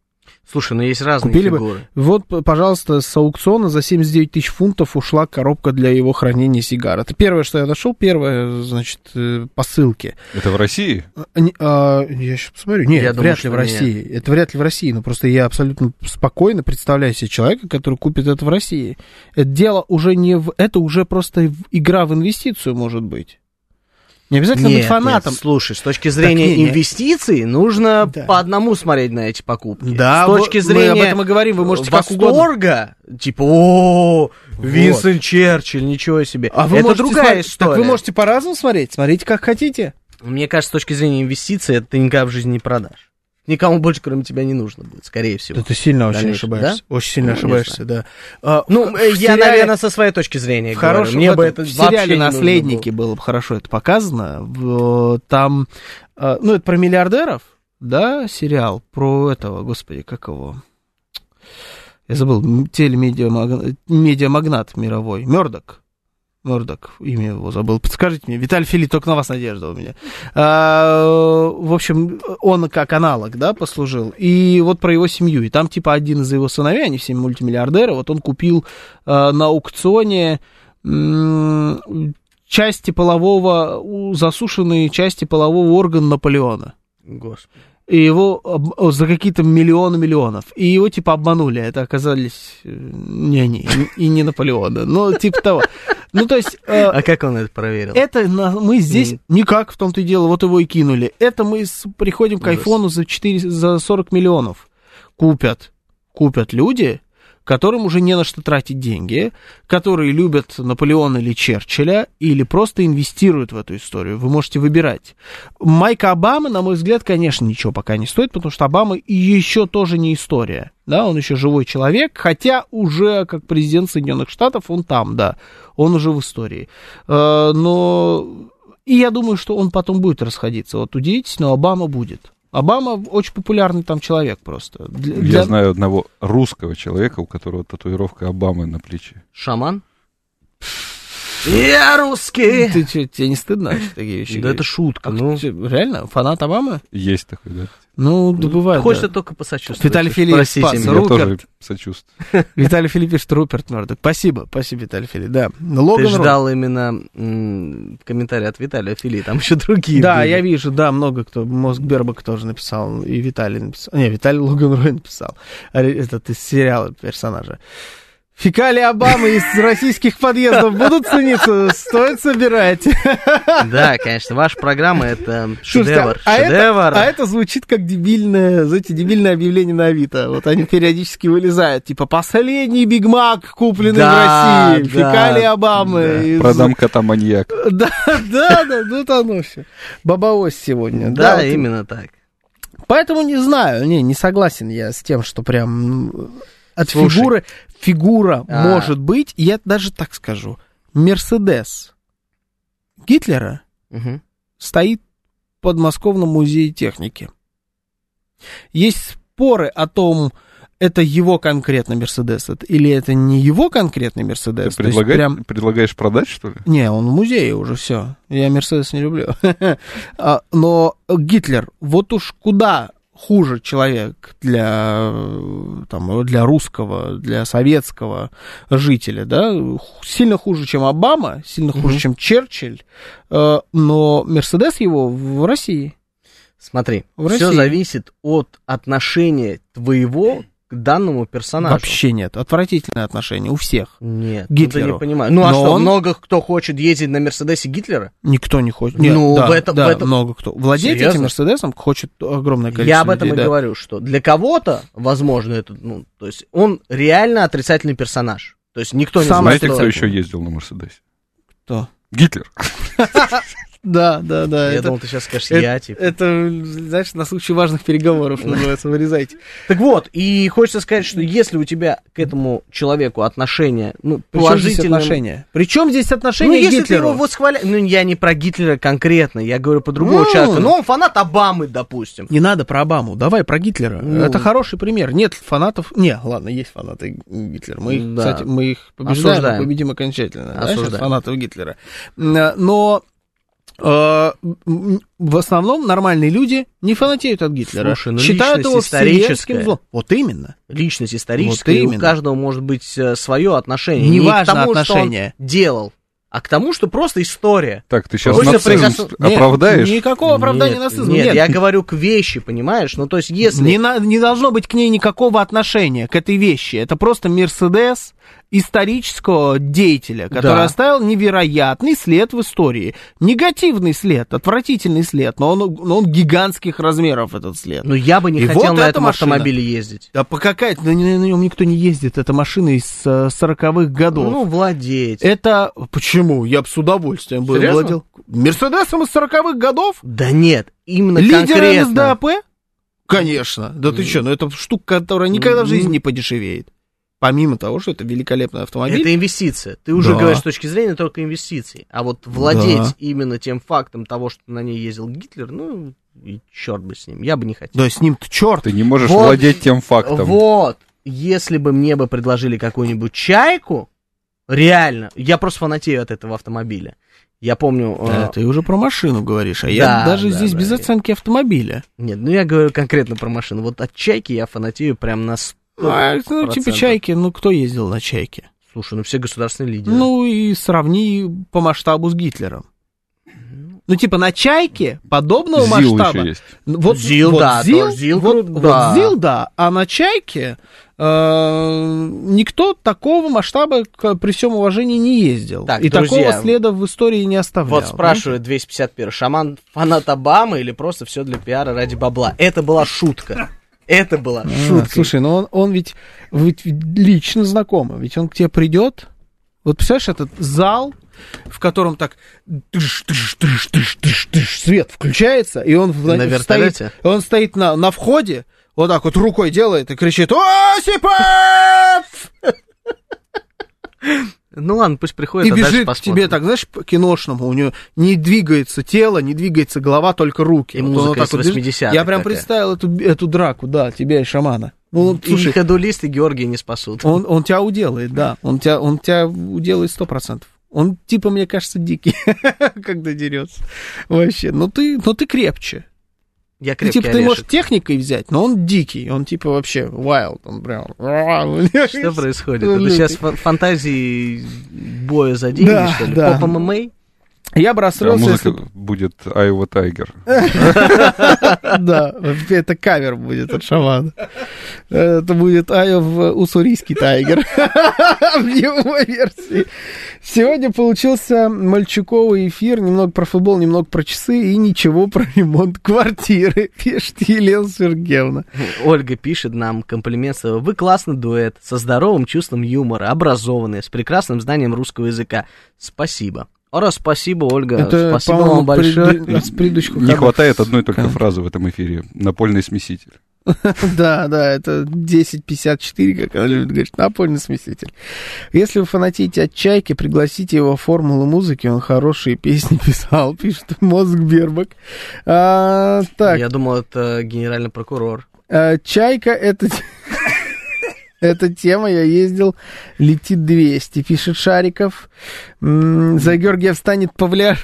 Слушай, ну есть разные Купили бы? фигуры. Вот, п- пожалуйста, с аукциона за 79 тысяч фунтов ушла коробка для его хранения сигар. Это первое, что я нашел, первое, значит, э, по ссылке. Это в России? А, а, я сейчас посмотрю. Нет, Я вряд думаю, ли что в России. нет. Это вряд ли в России. Но просто я абсолютно спокойно представляю себе человека, который купит это в России. Это дело уже не в... Это уже просто игра в инвестицию, может быть. Не обязательно быть Нет, фанатом. нет, слушай, с точки зрения не, не. инвестиций нужно Да. по одному смотреть на эти покупки. Да, с точки мы зрения об этом и говорим, вы можете как восторга, типа, о, Винстон Черчилль, ничего себе. А вы это другая смотреть- история. Так вы можете по-разному смотреть. Смотрите, как хотите. Мне кажется, с точки зрения инвестиций, это ты никогда в жизни не продашь. Никому больше, кроме тебя, не нужно будет, скорее всего. Да ты сильно очень ошибаешься. да? Очень сильно Ну, ошибаешься, да. А, Ну, в- э, я, сериале- наверное, со своей точки зрения в говорю. хорошем, Мне в бы это в сериале «Наследники» было. было бы хорошо это показано. Там, э, ну, это про миллиардеров, да, сериал про этого, господи, как его? Я забыл, м- телемедиамаг- медиамагнат мировой, Мердок. Мердок, имя его забыл. Подскажите мне, Виталий Филипп, только на вас надежда у меня. А, в общем, он как аналог, да, послужил. И вот про его семью. И там, типа, один из его сыновей, они все мультимиллиардеры, вот он купил а, на аукционе части полового, засушенные части полового органа Наполеона. Господи. И его за какие-то миллионы миллионов. И его типа обманули. Это оказались э, не они, и не Наполеона. Ну, типа того. Ну, то есть... э, А как он это проверил? Это на- мы здесь Мгм. никак, в том-то и дело, вот его и кинули. Это мы с- приходим к айфону за, 4, за 40 миллионов. Купят. Купят люди, которым уже не на что тратить деньги, которые любят Наполеона или Черчилля, или просто инвестируют в эту историю. Вы можете выбирать. Майка Обама, на мой взгляд, конечно, ничего пока не стоит, потому что Обама еще тоже не история. Да, он еще живой человек, хотя уже как президент Соединенных Штатов он там, да, он уже в истории. Э, Но и я думаю, что он потом будет расходиться. Вот удивительно, но Обама будет. Обама очень популярный там человек просто. Для- Я знаю одного русского человека, у которого татуировка Обамы на плече. Шаман? Я русский! Ты что, тебе не стыдно вообще такие вещи Да это шутка, А ну. ты реально? Фанат Обамы? Есть такой, да. Ну, да бывает. Хочется только посочувствовать. Виталий Филиппович спас. меня. Я Руперт. тоже сочувствую. Виталий Филипп пишет, Руперт Мёрдок. Спасибо, спасибо, Виталий Филипп. Да. Ты Логан Рол. ждал именно комментарий от Виталия Фили, там еще другие Да, я вижу, да, много кто. Мозг Бербак тоже написал, и Виталий написал. Не, Виталий Логан Рой написал. А, Этот из сериала персонажа. Фекалии Обамы из российских подъездов будут цениться? Стоит собирать. Да, конечно, ваша программа это Слушайте, шедевр. а, это, шедевр. а это звучит как дебильное, знаете, дебильное объявление на Авито. Вот они периодически вылезают. Типа, последний Биг Мак, купленный Да, в России. да, Фекалии Обамы. да. из- Продам кота маньяк. Да, да, да, ну это оно все. Бабаось сегодня. Да, вот именно так. Поэтому не знаю, не, не согласен я с тем, что прям от Слушай. фигуры фигура А. может быть, я даже так скажу, Мерседес Гитлера Мгм. стоит в подмосковном музее техники. Есть споры о том, это его конкретно Мерседес или это не его конкретный Ты Мерседес. То есть предлагай- прям- предлагаешь продать, что ли? не, он в музее уже все. Я Мерседес не люблю. (laughs) А, Но Гитлер, вот уж куда хуже человек для, там, для русского, для советского жителя, да, сильно хуже, чем Обама, сильно хуже, Мгм. чем Черчилль, э, но Мерседес его в России. Смотри, В все России. зависит от отношения твоего к данному персонажу. Вообще нет, отвратительное отношение у всех. Нет, Гитлеру. ну ты не понимаешь. Ну а Но что, он- много кто хочет ездить на Мерседесе Гитлера? Никто не хочет. Ну, да, в этом- да, в этом- много кто. Владеть Серьезно? этим Мерседесом хочет огромное количество Я об этом людей, и да. говорю, что для кого-то, возможно, это, ну, то есть он реально отрицательный персонаж. То есть никто не Сам знает, Знаете, кто еще ездил на Мерседесе? Кто? Гитлер. (laughs) Да, да, да. Я это- думал, ты сейчас скажешь, это, я, типа. это, знаешь, на случай важных переговоров называется, вырезайте. Так вот, и хочется сказать, что если у тебя к этому человеку отношение, ну, положительное... отношения? Причем здесь Ну, отношения к если ты его восхваляешь... Ну, я не про Гитлера конкретно, я говорю про другого Ну. человека. Но он фанат Обамы, допустим. Не надо про Обаму, давай про Гитлера. Ну. Это хороший пример. Нет фанатов... Не, ладно, есть фанаты Гитлера. Мы кстати, мы их побеждаем, победим окончательно. фанатов Гитлера. Но э, м, в основном нормальные люди не фанатеют от Гитлера. Слушай, ну, Считают его историческая. вселенским злом. Вот именно. Личность историческая, Вот и у именно. каждого может быть свое отношение. Неважно не к тому, отношение. что он делал, а к тому, что просто история. Так, ты сейчас Хочется нацизм Нет, оправдаешь? никакого оправдания Нет, нацизма. Нет, Нет, я говорю к вещи, понимаешь? Ну, то есть, если... Не, на- не должно быть к ней никакого отношения, к этой вещи. Это просто Мерседес исторического деятеля, который Да. оставил невероятный след в истории. Негативный след, отвратительный след, но он, но он гигантских размеров, этот след. Ну, я бы не И хотел вот на этом машина. автомобиле ездить. А по какая на, на нем никто не ездит, это машина из э, 40-х годов. Ну, владеть. это почему? Я бы с удовольствием бы Серьезно? владел. Мерседесом из 40-х годов? Да нет, именно Лидер конкретно. НСДАП? Конечно. Да ты что, ну это штука, которая никогда в жизни не подешевеет. Помимо того, что это великолепный автомобиль. Это инвестиция. Ты уже Да. говоришь с точки зрения только инвестиций. А вот владеть Да. именно тем фактом того, что на ней ездил Гитлер, ну, и черт бы с ним. Я бы не хотел. Да с ним-то черт. Ты не можешь Вот. владеть тем фактом. Вот. Если бы мне бы предложили какую-нибудь чайку, реально, я просто фанатею от этого автомобиля. Я помню... э, Да, ты уже про машину говоришь, а Да, я даже да, здесь да. без оценки автомобиля. Нет, ну я говорю конкретно про машину. Вот от чайки я фанатею прям на 100%. А, ну, типа чайки, ну кто ездил на чайке? Слушай, ну все государственные лидеры. Ну и сравни по масштабу с Гитлером. Ну, типа, на чайке подобного ЗИЛ масштаба. еще есть. Вот, ЗИЛ, вот да, ЗИЛ, ЗИЛ вот, крут, вот да. ЗИЛ, да. А на чайке э, никто такого масштаба, к- при всем уважении, не ездил. Так, и друзья, такого следа в истории не оставлял. Вот спрашивает 251, шаман фанат Обамы или просто все для пиара ради бабла? Это была шутка. Это была А, шутка. Слушай, ну он, он ведь, ведь лично знакомый, ведь он к тебе придет. Вот представляешь, этот зал, в котором так тыш, тыш, тыш, тыш, тыш, тыш, свет включается, и он, в- На стоит, вертолете? он стоит на, на входе, вот так вот рукой делает и кричит «Осипов!» Ну ладно, пусть приходит, И а бежит к тебе так, знаешь, по киношному, у него не двигается тело, не двигается голова, только руки. И Вот музыка вот так вот бежит. 80-х Я прям такая. представил эту, эту драку, да, тебя и шамана. Ну, И слушай, ходулисты Георгия не спасут. он, он тебя уделает, да. Он тебя, он тебя уделает сто процентов. Он, типа, мне кажется, дикий, (laughs) когда дерется. Вообще. Ну ты, ну ты крепче. Я Ну, крепкий типа, ты орешек. можешь техникой взять, но он дикий. Он, типа, вообще wild. Он прям... Что происходит? (laughs) Ну, Это сейчас фа- фантазии боя за деньги, Да, что ли? да. Поп ММА? Я бы Да, расстроился, музыка если... будет Айва Тайгер. (laughs) Да, это кавер будет от шамана. Это будет Айов уссурийский тайгер (laughs) в его версии. Сегодня получился мальчуковый эфир. Немного про футбол, немного про часы и ничего про ремонт квартиры, (laughs) пишет Елена Сергеевна. Ольга пишет нам комплимент. своего. Вы классный дуэт, со здоровым чувством юмора, образованные, с прекрасным знанием русского языка. Спасибо. Ора, спасибо, Ольга. Это, спасибо вам большое. пред- Не хватает одной только фразы в этом эфире. Напольный смеситель. (laughs) Да, да, это 1054, как она любит говорить, напольный смеситель. Если вы фанатеете от Чайки, пригласите его в формулу музыки, он хорошие песни (laughs) писал, пишет Мозг Бербак. А, так, Я думал, это генеральный прокурор. а, Чайка это... Эта тема, я ездил, летит 200, пишет Шариков. За Георгия встанет Павля...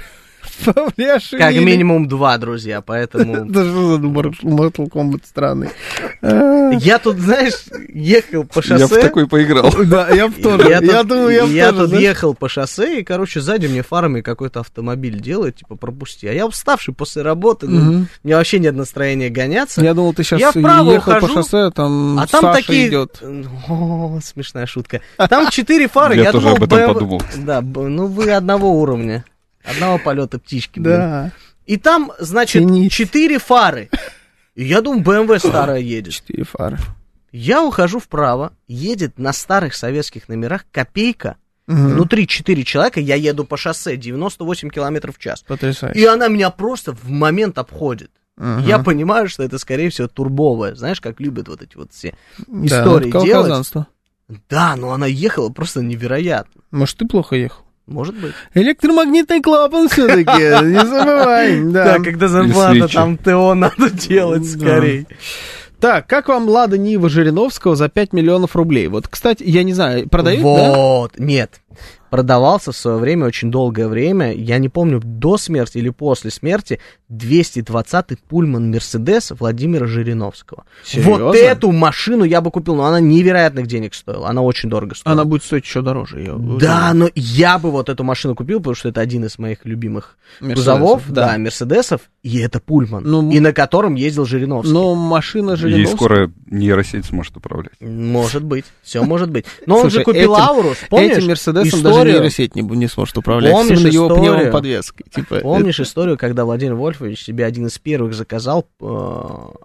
Павляшвили. Как минимум два, друзья, поэтому... (laughs) Это что за Mortal Kombat странный? А, Я тут, знаешь, ехал по Я в шоссе. такой поиграл. (laughs) Да, я б тоже. Я, думаю, я б я тоже, тут ехал по шоссе, и, короче, сзади мне фарами какой-то автомобиль делает, типа, пропусти. А я уставший после работы, ну, меня вообще нет настроения гоняться. Я думал, ты сейчас ехал ухожу, по шоссе, там а там Саша такие... идет. О, смешная шутка. Там четыре фары, Я я, тоже думал, об этом подумал. Да, б- ну вы одного уровня. Одного полета птички, блин. Да, И там, значит, четыре фары. И я думаю, БМВ старая едет. четыре фары. Я ухожу вправо, едет на старых советских номерах копейка. Мгм. Внутри четыре человека, я еду по шоссе 98 километров в час. Потрясающе. И она меня просто в момент обходит. Мгм. Я понимаю, что это, скорее всего, турбовая. Знаешь, как любят вот эти вот все Да, истории это делать. Да, но она ехала просто невероятно. Может, ты плохо ехал? Может быть. Электромагнитный клапан все-таки, (laughs) не забывай. Да. когда зарплата, там ТО надо (laughs) делать скорее. Так, как вам Лада Нива Жириновского за 5 миллионов рублей? Вот, кстати, я не знаю, продают, да? Вот, нет. Продавался в свое время, очень долгое время, я не помню, до смерти или после смерти, 220-й пульман Мерседес Владимира Жириновского. Серьезно? Вот эту машину я бы купил, но она невероятных денег стоила, она очень дорого стоила. Она будет стоить еще дороже. я Да, но я бы вот эту машину купил, потому что это один из моих любимых Мерседесов, кузовов, да. да, Мерседесов, и это пульман, Ну, и на котором ездил Жириновский. Но машина Ей Жириновского... скоро нейросеть сможет управлять. Может быть, все может быть. Но он же купил этим- Аурус, помнишь? Этим Мерседесом даже историю? нейросеть не, не сможет управлять. Помнишь Именно его историю? пневмоподвеской. Типа, Помнишь историю, когда Владимир Вольфович себе один из первых заказал э,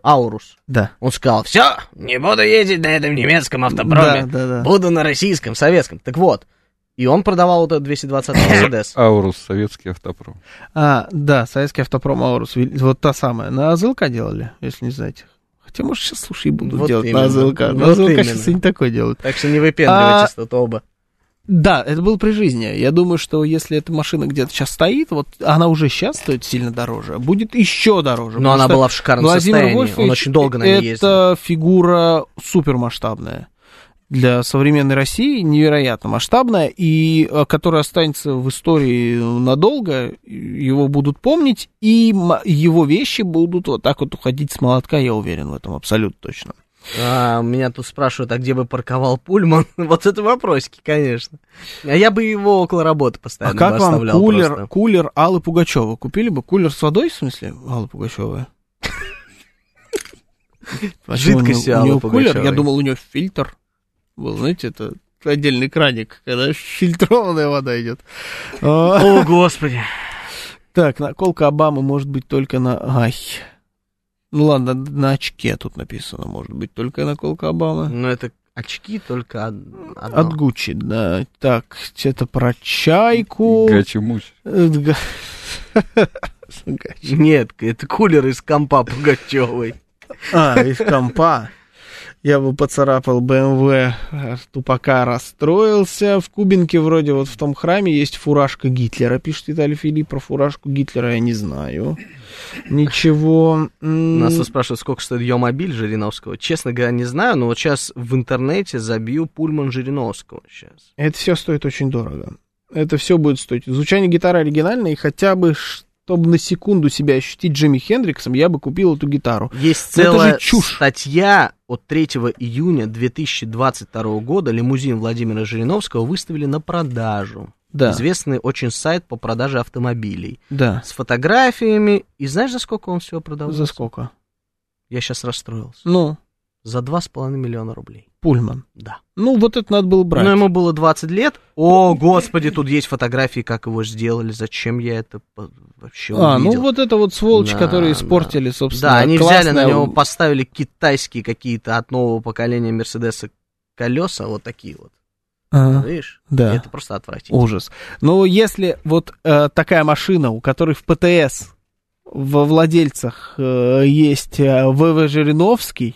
Аурус? Да. Он сказал, все, не буду ездить на этом немецком автопроме, Да, да, да. буду на российском, советском. Так вот, и он продавал вот этот 220 (coughs) Мерседес. Аурус, советский автопром. А, да, советский автопром Аурус, вот та самая. На АЗЛК делали, если не знаете. Хотя, может, сейчас, слушай, и будут Вот делать именно. на АЗЛК. на Вот АЗЛК именно. сейчас и не такое делают. Так что не выпендривайтесь тут оба. Да, это было при жизни. Я думаю, что если эта машина где-то сейчас стоит, вот она уже сейчас стоит сильно дороже, будет еще дороже. Но она что была в шикарном Владимир состоянии, он Вольфович очень долго на ней ездил. Это фигура супермасштабная. Для современной России невероятно масштабная, и э, которая останется в истории надолго, его будут помнить, и его вещи будут вот так вот уходить с молотка, я уверен в этом абсолютно точно. А, меня тут спрашивают, а где бы парковал Пульман? (laughs) вот это вопросики, конечно. А я бы его около работы А постоянно как вам кулер, просто. кулер Аллы Пугачевой? Купили бы кулер с водой, в смысле, Аллы Пугачевой? (laughs) У Аллы нее кулер? Я думал, у нее фильтр. Был, знаете, это отдельный краник, когда фильтрованная вода идет. А, О, господи. Так, наколка Обамы может быть только на... Ай. Ну ладно, на очке тут написано, может быть только наколка Обамы. Ну, это очки только од- одно. От Гуччи, да. Так, это про чайку. Гачи-муч. Э. (laughs) Нет, это кулер из компа Пугачевой. А, из компа. Я бы поцарапал БМВ тупака, расстроился. В Кубинке вроде вот в том храме есть фуражка Гитлера. Пишет Виталий Филипп про фуражку Гитлера, я не знаю. Ничего. Нас тут спрашивают, сколько стоит ее мобиль Жириновского. Честно говоря, не знаю, но вот сейчас в интернете забью Пульман Жириновского сейчас. Это все стоит очень дорого. Это все будет стоить. Звучание гитары оригинальное, и хотя бы, чтобы на секунду себя ощутить Джимми Хендриксом, я бы купил эту гитару. Есть Но это целая же чушь. статья от 3 июня 2022 года. Лимузин Владимира Жириновского выставили на продажу. Да. Известный очень сайт по продаже автомобилей. Да. С фотографиями. И знаешь, за сколько он всего продал? За сколько? Я сейчас расстроился. Ну, За 2,5 миллиона рублей. Пульман. Да. Ну, вот это надо было брать. Но ему было 20 лет. О, господи, тут есть фотографии, как его сделали. Зачем я это вообще А, увидел? ну вот это вот сволочь, Да, которые да. испортили, собственно, Да, они взяли на классное- него, поставили китайские какие-то от нового поколения Мерседеса колеса, вот такие вот. Ага. Видишь? Да. И Это просто отвратительно. Ужас. Но если вот э, такая машина, у которой в ПТС во владельцах э, есть э, ВВ Жириновский,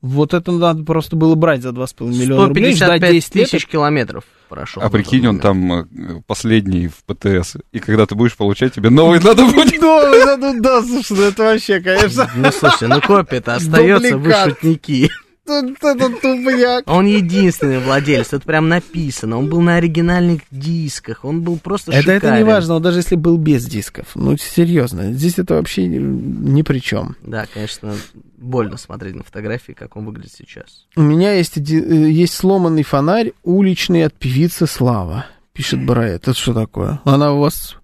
вот это надо просто было брать за 2,5 миллиона рублей, ждать 155 10 лет. тысяч километров прошел. А прикинь, он там э, последний в ПТС. И когда ты будешь получать, тебе новый надо будет. (laughs) Да, да, ну да, слушай, ну это вообще, конечно, Ну, слушай, ну копия-то (laughs) остается, вы шутники. Тут это тупняк. Он единственный владелец, тут прям написано. Он был на оригинальных дисках, он был просто Это, это шикарен. не важно, он даже если был без дисков. Ну, серьезно, здесь это вообще ни, ни при чем. Да, конечно, больно смотреть на фотографии, как он выглядит сейчас. У меня есть, э, есть сломанный фонарь уличный от певицы Слава, пишет Бараэт. Это что такое? Она у вас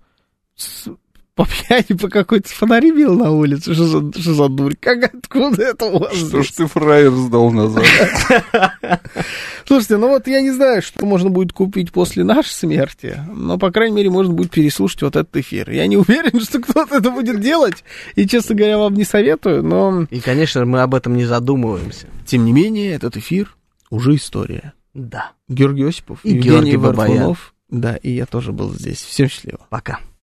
(laughs) по пьяни по какой-то фонари бил на улице? Что за, что за дурь? Как, откуда это у вас? Что ж здесь? ты фраер сдал назад? (laughs) Слушайте, ну вот я не знаю, что можно будет купить после нашей смерти, но, по крайней мере, можно будет переслушать вот этот эфир. Я не (laughs) уверен, что кто-то это будет делать, и, честно говоря, вам не советую, но, И, конечно, мы об этом не задумываемся. тем не менее, этот эфир уже история. Да. Георгий Осипов, И Евгений Георгий. Варфунов. Да, и я тоже был здесь. Всем счастливо. Пока.